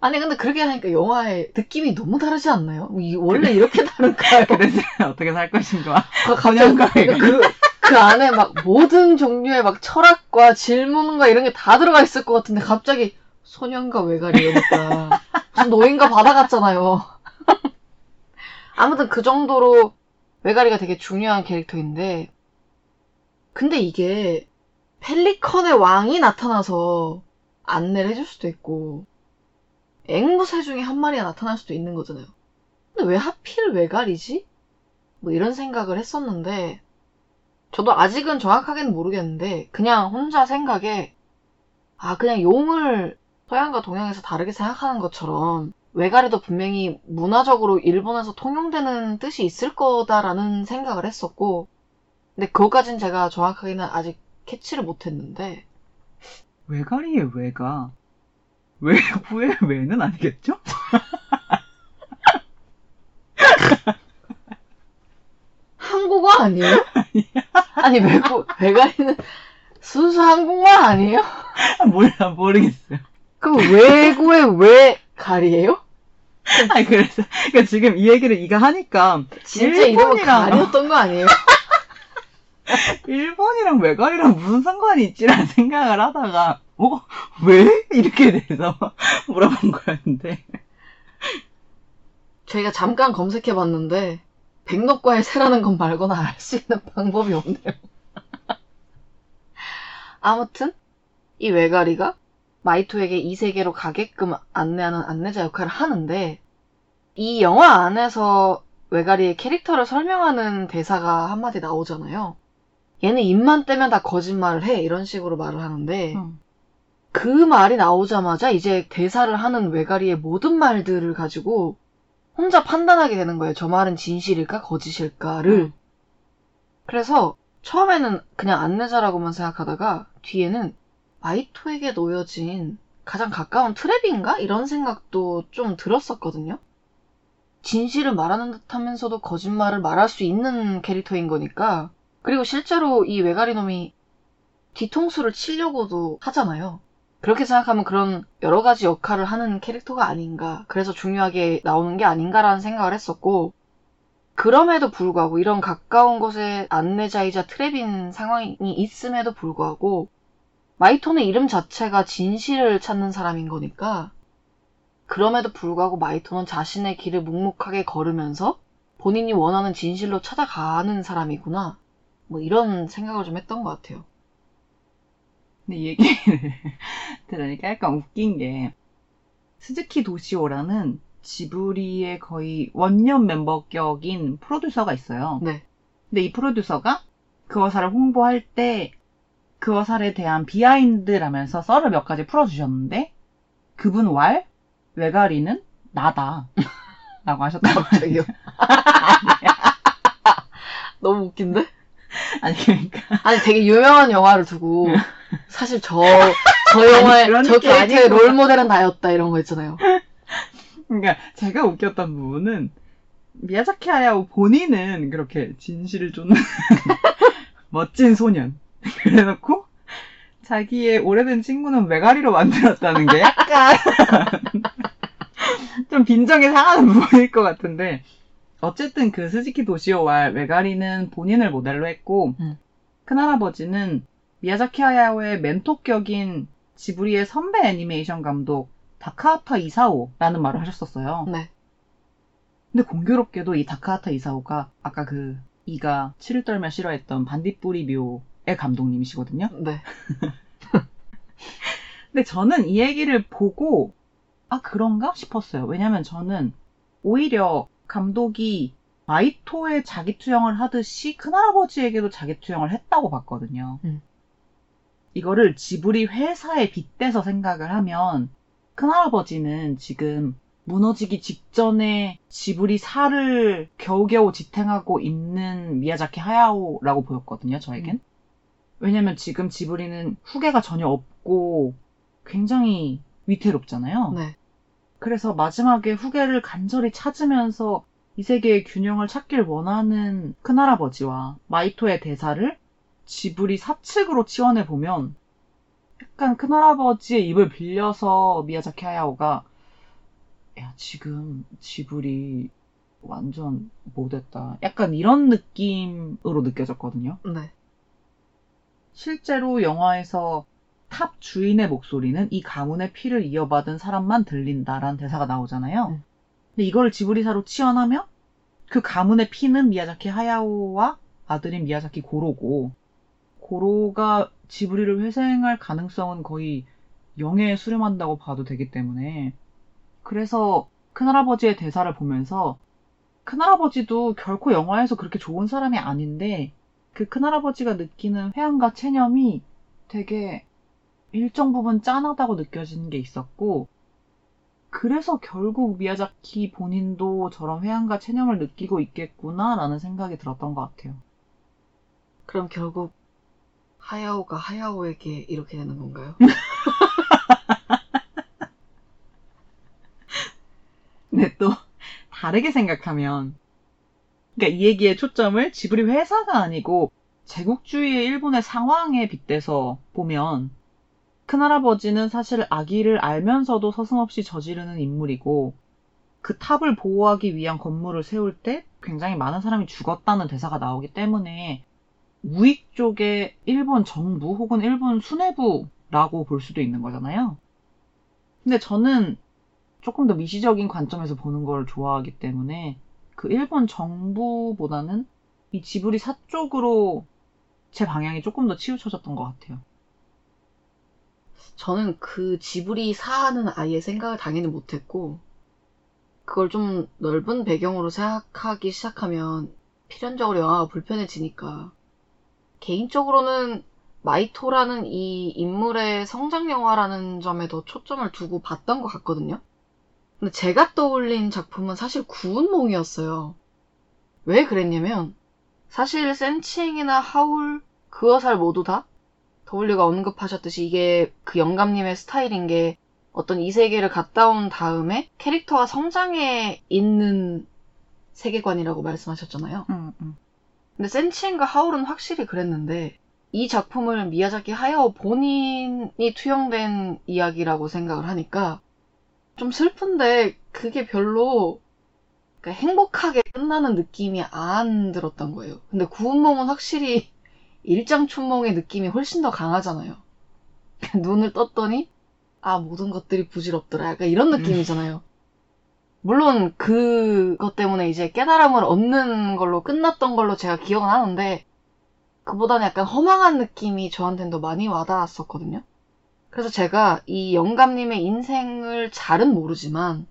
아니 근데 그렇게 하니까 영화의 느낌이 너무 다르지 않나요? 이- 원래 이렇게 다른가요? <laughs> 그래서 어떻게 살 것인가. 그 소년과 외가리. 그, 그 안에 막 모든 종류의 막 철학과 질문과 이런 게 다 들어가 있을 것 같은데 갑자기 소년과 외가리 이러니까 무슨 노인과 바다 같잖아요. 아무튼 그 정도로 외가리가 되게 중요한 캐릭터인데 근데 이게 펠리컨의 왕이 나타나서 안내를 해줄 수도 있고 앵무새 중에 한 마리가 나타날 수도 있는 거잖아요. 근데 왜 하필 외가리지? 뭐 이런 생각을 했었는데 저도 아직은 정확하게는 모르겠는데 그냥 혼자 생각에 아 그냥 용을 서양과 동양에서 다르게 생각하는 것처럼 외가리도 분명히 문화적으로 일본에서 통용되는 뜻이 있을 거다라는 생각을 했었고 근데 그것까진 제가 정확하게는 아직 캐치를 못했는데 외가리의 외가 외구의 외는 아니겠죠? 한국어 아니에요? 아니 외국 외가리는 순수 한국말 아니에요? 아, 몰라 모르겠어요. 그럼 외구의 외가리예요? <laughs> 아니 그래서 그러니까 지금 이 얘기를 이가 하니까 진짜 일본이랑- 가리였던 거 아니에요? <laughs> 일본이랑 외가리랑 무슨 상관이 있지라는 <laughs> 생각을 하다가 어? 왜? 이렇게 돼서 물어본 거였는데 저희가 잠깐 검색해 봤는데 백록과의 새라는 것 말고는 알수 있는 방법이 없네요. 아무튼 이 외가리가 마이토에게 이 세계로 가게끔 안내하는 안내자 역할을 하는데 이 영화 안에서 외가리의 캐릭터를 설명하는 대사가 한마디 나오잖아요. 얘는 입만 떼면 다 거짓말을 해 이런 식으로 말을 하는데 음. 그 말이 나오자마자 이제 대사를 하는 외가리의 모든 말들을 가지고 혼자 판단하게 되는 거예요. 저 말은 진실일까 거짓일까를. 음. 그래서 처음에는 그냥 안내자라고만 생각하다가 뒤에는 마이토에게 놓여진 가장 가까운 트랩인가? 이런 생각도 좀 들었었거든요. 진실을 말하는 듯 하면서도 거짓말을 말할 수 있는 캐릭터인 거니까. 그리고 실제로 이 외가리 놈이 뒤통수를 치려고도 하잖아요. 그렇게 생각하면 그런 여러 가지 역할을 하는 캐릭터가 아닌가. 그래서 중요하게 나오는 게 아닌가라는 생각을 했었고, 그럼에도 불구하고 이런 가까운 곳에 안내자이자 트랩인 상황이 있음에도 불구하고, 마이토는 이름 자체가 진실을 찾는 사람인 거니까, 그럼에도 불구하고 마이토는 자신의 길을 묵묵하게 걸으면서 본인이 원하는 진실로 찾아가는 사람이구나. 뭐 이런 생각을 좀 했던 것 같아요. 근데 이 얘기를 <laughs> 들으니까 약간 웃긴 게 스즈키 도시오라는 지브리의 거의 원년 멤버격인 프로듀서가 있어요. 네. 근데 이 프로듀서가 그워사를 홍보할 때 그워사에 대한 비하인드라면서 썰을 몇 가지 풀어주셨는데 그분 왈 외가리는 나다 라고 하셨다고 갑자기요. <laughs> 너무 웃긴데? <laughs> 아니 그러니까 아니 되게 유명한 영화를 두고 <laughs> 사실 저, 저 영화의 저게 캐릭터의 아니고. 롤모델은 나였다 이런 거 있잖아요. 그러니까 제가 웃겼던 부분은 미야자키 하야오 본인은 그렇게 진실을 쫓는 멋진 소년. <laughs> 그래놓고 자기의 오래된 친구는 왜가리로 만들었다는 게 약간 <laughs> 좀 빈정이 상하는 부분일 것 같은데 어쨌든 그 스즈키 도시오와 왜가리는 본인을 모델로 했고 음. 큰할아버지는 미야자키 하야오의 멘토격인 지브리의 선배 애니메이션 감독 다카하타 이사오라는 말을 하셨었어요. 네. 근데 공교롭게도 이 다카하타 이사오가 아까 그 이가 치를 떨며 싫어했던 반딧불이 묘의 감독님이시거든요. 네. <laughs> 근데 저는 이 얘기를 보고 아 그런가 싶었어요. 왜냐면 저는 오히려 감독이 마이토의 자기 투영을 하듯이 큰할아버지에게도 자기 투영을 했다고 봤거든요. 음. 이거를 지브리 회사에 빗대서 생각을 하면 큰할아버지는 지금 무너지기 직전에 지브리 살을 겨우겨우 지탱하고 있는 미야자키 하야오라고 보였거든요, 저에겐. 왜냐면 지금 지브리는 후계가 전혀 없고 굉장히 위태롭잖아요. 네. 그래서 마지막에 후계를 간절히 찾으면서 이 세계의 균형을 찾길 원하는 큰할아버지와 마이토의 대사를 지브리 사측으로 치환해 보면 약간 큰할아버지의 입을 빌려서 미야자키 하야오가 야 지금 지브리 완전 못했다 약간 이런 느낌으로 느껴졌거든요. 네. 실제로 영화에서 탑 주인의 목소리는 이 가문의 피를 이어받은 사람만 들린다라는 대사가 나오잖아요. 음. 근데 이거를 지브리사로 치환하면 그 가문의 피는 미야자키 하야오와 아들인 미야자키 고로고 고로가 지브리를 회생할 가능성은 거의 0에 수렴한다고 봐도 되기 때문에 그래서 큰할아버지의 대사를 보면서 큰할아버지도 결코 영화에서 그렇게 좋은 사람이 아닌데 그 큰할아버지가 느끼는 회한과 체념이 되게 일정 부분 짠하다고 느껴지는 게 있었고 그래서 결국 미야자키 본인도 저런 회한과 체념을 느끼고 있겠구나라는 생각이 들었던 것 같아요. 그럼 결국 하야오가 하야오에게 이렇게 되는 건가요? 근데 <laughs> 또 다르게 생각하면 그러니까 이 얘기의 초점을 지브리 회사가 아니고 제국주의의 일본의 상황에 빗대서 보면 큰할아버지는 사실 아기를 알면서도 서슴없이 저지르는 인물이고 그 탑을 보호하기 위한 건물을 세울 때 굉장히 많은 사람이 죽었다는 대사가 나오기 때문에 우익 쪽의 일본 정부 혹은 일본 수뇌부라고 볼 수도 있는 거잖아요. 근데 저는 조금 더 미시적인 관점에서 보는 걸 좋아하기 때문에 그 일본 정부보다는 이 지브리 사 쪽으로 제 방향이 조금 더 치우쳐졌던 것 같아요. 저는 그 지브리 사는 아예 생각을 당연히 못했고, 그걸 좀 넓은 배경으로 생각하기 시작하면 필연적으로 영화가 불편해지니까, 개인적으로는 마이토라는 이 인물의 성장 영화라는 점에 더 초점을 두고 봤던 것 같거든요. 근데 제가 떠올린 작품은 사실 구운몽이었어요. 왜 그랬냐면, 사실 센치잉이나 하울, 그어살 모두 다 더블유가 언급하셨듯이 이게 그 영감님의 스타일인 게 어떤 이 세계를 갔다 온 다음에 캐릭터가 성장해 있는 세계관이라고 말씀하셨잖아요. 음, 음. 근데 센치인과 하울은 확실히 그랬는데 이 작품을 미야자키 하야오 본인이 투영된 이야기라고 생각을 하니까 좀 슬픈데 그게 별로 그러니까 행복하게 끝나는 느낌이 안 들었던 거예요. 근데 구운몽은 확실히 <laughs> 일장춘몽의 느낌이 훨씬 더 강하잖아요. <laughs> 눈을 떴더니 아 모든 것들이 부질없더라. 약간 이런 느낌이잖아요. 물론 그것 때문에 이제 깨달음을 얻는 걸로 끝났던 걸로 제가 기억은 하는데 그보다는 약간 허망한 느낌이 저한테는 더 많이 와닿았었거든요. 그래서 제가 이 영감님의 인생을 잘은 모르지만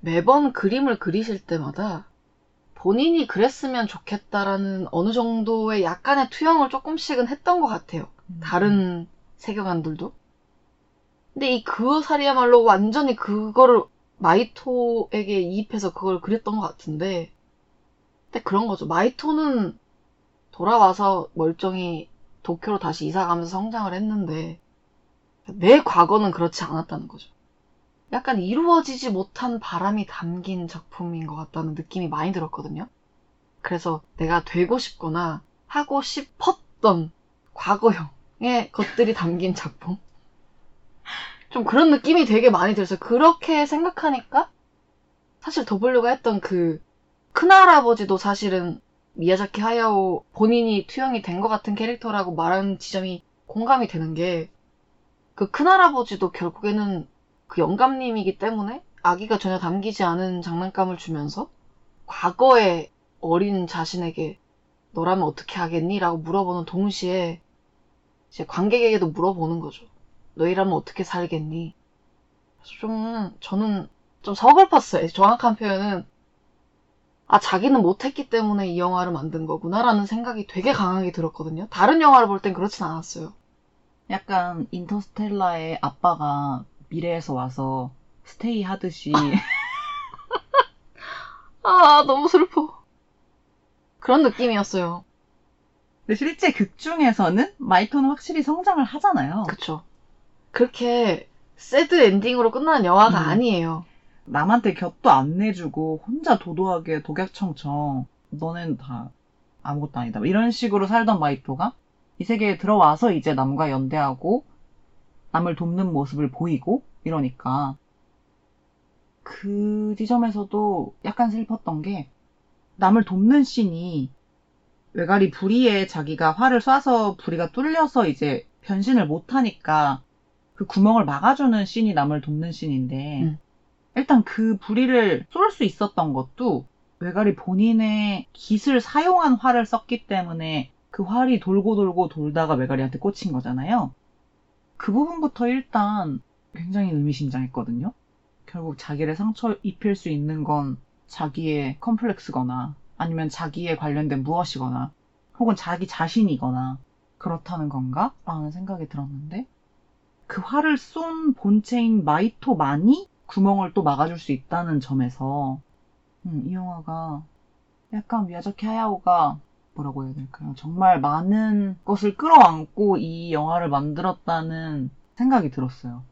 매번 그림을 그리실 때마다 본인이 그랬으면 좋겠다라는 어느 정도의 약간의 투영을 조금씩은 했던 것 같아요. 다른 세계관들도. 근데 이 그어살이야말로 완전히 그거를 마이토에게 이입해서 그걸 그렸던 것 같은데. 근데 그런 거죠. 마이토는 돌아와서 멀쩡히 도쿄로 다시 이사 가면서 성장을 했는데 내 과거는 그렇지 않았다는 거죠. 약간 이루어지지 못한 바람이 담긴 작품인 것 같다는 느낌이 많이 들었거든요. 그래서 내가 되고 싶거나 하고 싶었던 과거형의 것들이 담긴 작품. 좀 그런 느낌이 되게 많이 들었어요. 그렇게 생각하니까 사실 더블유가 했던 그 큰할아버지도 사실은 미야자키 하야오 본인이 투영이 된 것 같은 캐릭터라고 말하는 지점이 공감이 되는 게 그 큰할아버지도 결국에는 그 영감님이기 때문에 아기가 전혀 담기지 않은 장난감을 주면서 과거의 어린 자신에게 너라면 어떻게 하겠니? 라고 물어보는 동시에 이제 관객에게도 물어보는 거죠. 너희라면 어떻게 살겠니? 그래서 좀 저는 좀 서글펐어요. 정확한 표현은 아 자기는 못했기 때문에 이 영화를 만든 거구나라는 생각이 되게 강하게 들었거든요. 다른 영화를 볼 땐 그렇진 않았어요. 약간 인터스텔라의 아빠가 미래에서 와서 stay 하듯이 <laughs> 아 너무 슬퍼. 그런 느낌이었어요. 근데 실제 극 중에서는 마이토는 확실히 성장을 하잖아요. 그쵸. 그렇게 sad ending으로 끝나는 영화가 음. 아니에요. 남한테 곁도 안 내주고 혼자 도도하게 독약청청 너는 다 아무것도 아니다. 이런 식으로 살던 마이토가 이 세계에 들어와서 이제 남과 연대하고 남을 돕는 모습을 보이고 이러니까 그 지점에서도 약간 슬펐던 게 남을 돕는 씬이 외가리 부리에 자기가 활을 쏴서 부리가 뚫려서 이제 변신을 못하니까 그 구멍을 막아주는 씬이 남을 돕는 씬인데 음. 일단 그 부리를 쏠 수 있었던 것도 외가리 본인의 깃을 사용한 활을 썼기 때문에 그 활이 돌고 돌고 돌다가 외가리한테 꽂힌 거잖아요. 그 부분부터 일단 굉장히 의미심장했거든요. 결국 자기를 상처 입힐 수 있는 건 자기의 콤플렉스거나 아니면 자기에 관련된 무엇이거나 혹은 자기 자신이거나 그렇다는 건가? 라는 생각이 들었는데 그 활을 쏜 본체인 마이토만이 구멍을 또 막아줄 수 있다는 점에서 음, 이 영화가 약간 미야자키 하야오가 뭐라고 해야 될까요? 정말 많은 것을 끌어안고 이 영화를 만들었다는 생각이 들었어요.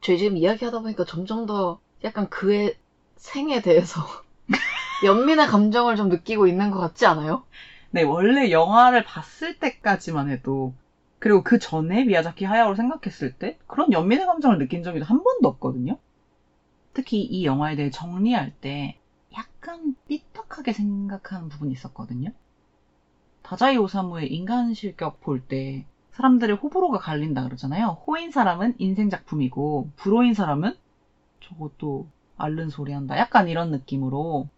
저희 지금 이야기하다 보니까 점점 더 약간 그의 생에 대해서 <laughs> 연민의 감정을 좀 느끼고 있는 것 같지 않아요? 네, 원래 영화를 봤을 때까지만 해도 그리고 그 전에 미야자키 하야오를 생각했을 때 그런 연민의 감정을 느낀 적이 한 번도 없거든요. 특히 이 영화에 대해 정리할 때 약간 삐딱하게 생각하는 부분이 있었거든요. 다자이 오사무의 인간 실격 볼 때 사람들의 호불호가 갈린다 그러잖아요. 호인 사람은 인생 작품이고 불호인 사람은 저것도 앓는 소리 한다. 약간 이런 느낌으로.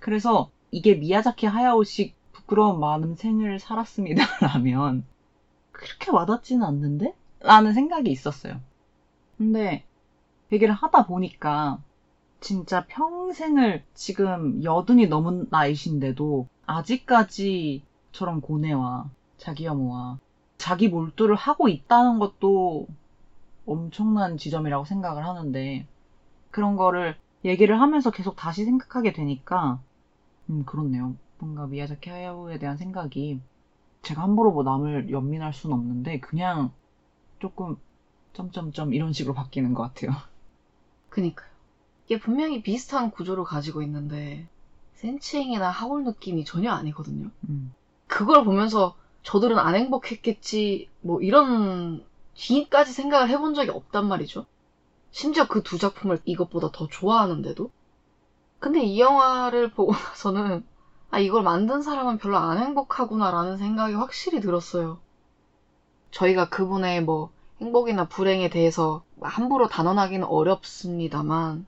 그래서 이게 미야자키 하야오식 부끄러운 많은 생을 살았습니다. 라면 그렇게 와닿지는 않는데? 라는 생각이 있었어요. 근데 얘기를 하다 보니까 진짜 평생을 지금 여든이 넘은 나이신데도 아직까지 저런 고뇌와 자기 혐오와 자기 몰두를 하고 있다는 것도 엄청난 지점이라고 생각을 하는데 그런 거를 얘기를 하면서 계속 다시 생각하게 되니까 음 그렇네요. 뭔가 미야자키 하야오에 대한 생각이 제가 함부로 뭐 남을 연민할 수는 없는데 그냥 조금 점점점 이런 식으로 바뀌는 것 같아요. 그니까요. 이게 분명히 비슷한 구조를 가지고 있는데 센치행이나 하울 느낌이 전혀 아니거든요. 음. 그걸 보면서 저들은 안 행복했겠지 뭐 이런 뒤까지 생각을 해본 적이 없단 말이죠. 심지어 그 두 작품을 이것보다 더 좋아하는데도. 근데 이 영화를 보고 <laughs> 나서는 아 이걸 만든 사람은 별로 안 행복하구나라는 생각이 확실히 들었어요. 저희가 그분의 뭐 행복이나 불행에 대해서 함부로 단언하기는 어렵습니다만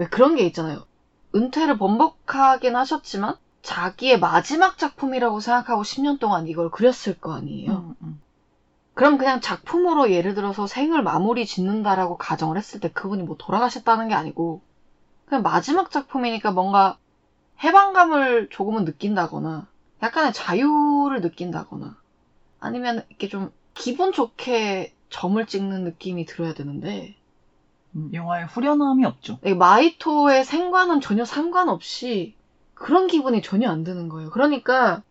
왜 그런 게 있잖아요. 은퇴를 번복하긴 하셨지만 자기의 마지막 작품이라고 생각하고 10년 동안 이걸 그렸을 거 아니에요. 음, 음. 그럼 그냥 작품으로 예를 들어서 생을 마무리 짓는다라고 가정을 했을 때 그분이 뭐 돌아가셨다는 게 아니고 그냥 마지막 작품이니까 뭔가 해방감을 조금은 느낀다거나 약간의 자유를 느낀다거나 아니면 이렇게 좀 기분 좋게 점을 찍는 느낌이 들어야 되는데 음, 영화에 후련함이 없죠. 이 마이토의 생과는 전혀 상관없이 그런 기분이 전혀 안 드는 거예요. 그러니까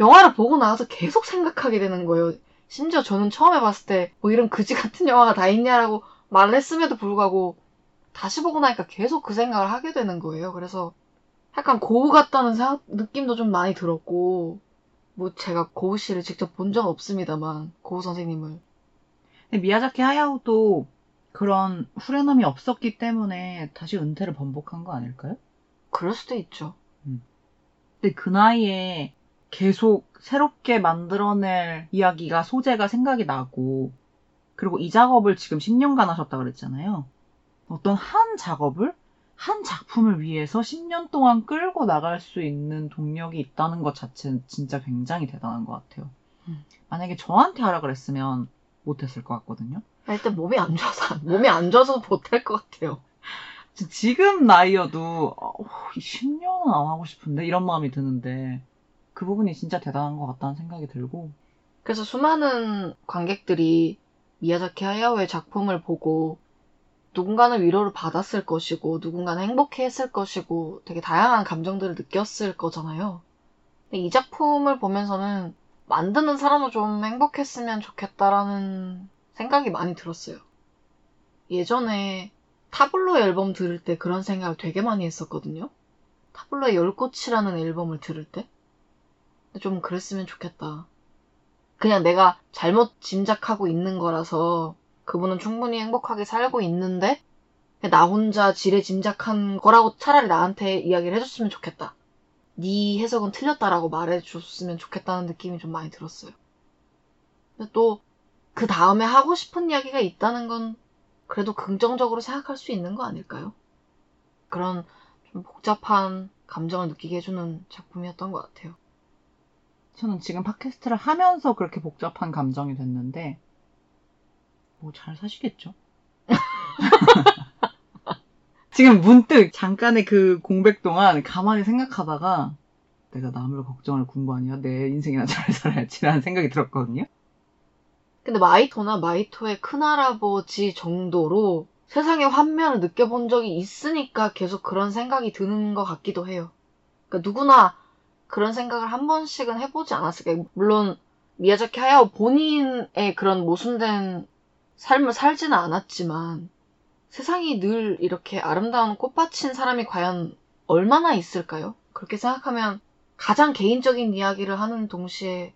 영화를 보고 나서 계속 생각하게 되는 거예요. 심지어 저는 처음에 봤을 때 뭐 이런 그지 같은 영화가 다 있냐라고 말을 했음에도 불구하고 다시 보고 나니까 계속 그 생각을 하게 되는 거예요. 그래서 약간 고우 같다는 생각, 느낌도 좀 많이 들었고, 뭐 제가 고우 씨를 직접 본 적 없습니다만, 고우 선생님을. 미야자키 하야오도 그런 후련함이 없었기 때문에 다시 은퇴를 번복한 거 아닐까요? 그럴 수도 있죠. 근데 그 나이에 계속 새롭게 만들어낼 이야기가 소재가 생각이 나고 그리고 이 작업을 지금 10년간 하셨다 그랬잖아요. 어떤 한 작업을 한 작품을 위해서 10년 동안 끌고 나갈 수 있는 동력이 있다는 것 자체는 진짜 굉장히 대단한 것 같아요. 음. 만약에 저한테 하라 그랬으면 못했을 것 같거든요. 일단 몸이 안 좋아서, <laughs> 몸이 안 좋아서 못할 것 같아요. 지- 지금 나이여도 어, 10년은 안 하고 싶은데 이런 마음이 드는데 그 부분이 진짜 대단한 것 같다는 생각이 들고 그래서 수많은 관객들이 미야자키 하야오의 작품을 보고 누군가는 위로를 받았을 것이고 누군가는 행복해했을 것이고 되게 다양한 감정들을 느꼈을 거잖아요. 근데 이 작품을 보면서는 만드는 사람도 좀 행복했으면 좋겠다라는 생각이 많이 들었어요. 예전에 타블로 앨범 들을 때 그런 생각을 되게 많이 했었거든요. 타블로의 열꽃이라는 앨범을 들을 때. 좀 그랬으면 좋겠다. 그냥 내가 잘못 짐작하고 있는 거라서 그분은 충분히 행복하게 살고 있는데 나 혼자 지레 짐작한 거라고 차라리 나한테 이야기를 해줬으면 좋겠다. 네 해석은 틀렸다라고 말해줬으면 좋겠다는 느낌이 좀 많이 들었어요. 또 그 다음에 하고 싶은 이야기가 있다는 건 그래도 긍정적으로 생각할 수 있는 거 아닐까요? 그런 좀 복잡한 감정을 느끼게 해주는 작품이었던 것 같아요. 저는 지금 팟캐스트를 하면서 그렇게 복잡한 감정이 됐는데 뭐 잘 사시겠죠? <laughs> 지금 문득 잠깐의 그 공백 동안 가만히 생각하다가 내가 남을 걱정을 공부하냐 내 인생이나 잘 살아야지라는 생각이 들었거든요. 근데 마이토나 마이토의 큰할아버지 정도로 세상의 환멸을 느껴본 적이 있으니까 계속 그런 생각이 드는 것 같기도 해요. 그러니까 누구나 그런 생각을 한 번씩은 해보지 않았을까요? 물론 미야자키 하야오 본인의 그런 모순된 삶을 살지는 않았지만 세상이 늘 이렇게 아름다운 꽃밭인 사람이 과연 얼마나 있을까요? 그렇게 생각하면 가장 개인적인 이야기를 하는 동시에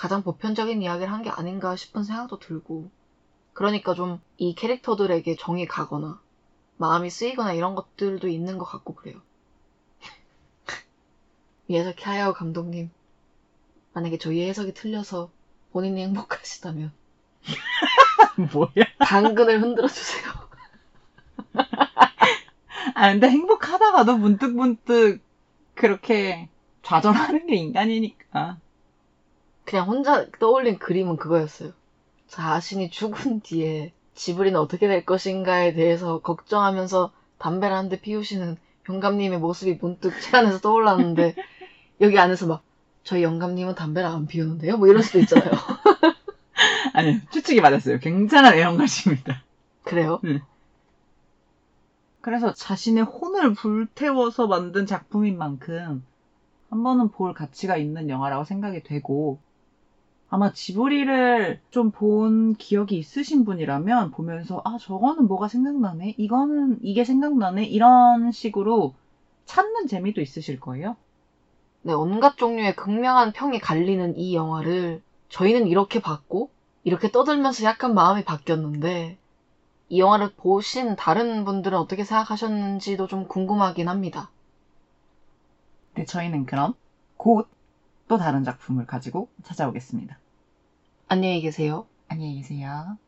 가장 보편적인 이야기를 한 게 아닌가 싶은 생각도 들고 그러니까 좀 이 캐릭터들에게 정이 가거나 마음이 쓰이거나 이런 것들도 있는 것 같고 그래요. <laughs> 미야자키 하야오 감독님 만약에 저희의 해석이 틀려서 본인이 행복하시다면 <laughs> 뭐야? 당근을 흔들어 주세요. <laughs> 아 근데 행복하다가도 문득 문득 그렇게 좌절하는 게 인간이니까. 그냥 혼자 떠올린 그림은 그거였어요. 자신이 죽은 <laughs> 뒤에 지브리는 어떻게 될 것인가에 대해서 걱정하면서 담배를 한 대 피우시는 영감님의 모습이 문득 제 안에서 떠올랐는데 <laughs> 여기 안에서 막 저희 영감님은 담배를 안 피우는데요? 뭐 이럴 수도 있잖아요. <laughs> 아니 추측이 맞았어요. 굉장한 애정가십니다. 그래요? 그래서 자신의 혼을 불태워서 만든 작품인 만큼 한 번은 볼 가치가 있는 영화라고 생각이 되고 아마 지브리를 좀 본 기억이 있으신 분이라면 보면서 아 저거는 뭐가 생각나네 이거는 이게 생각나네 이런 식으로 찾는 재미도 있으실 거예요. 네, 온갖 종류의 극명한 평이 갈리는 이 영화를 저희는 이렇게 봤고 이렇게 떠들면서 약간 마음이 바뀌었는데 이 영화를 보신 다른 분들은 어떻게 생각하셨는지도 좀 궁금하긴 합니다. 네, 저희는 그럼 곧 또 다른 작품을 가지고 찾아오겠습니다. 안녕히 계세요. 안녕히 계세요.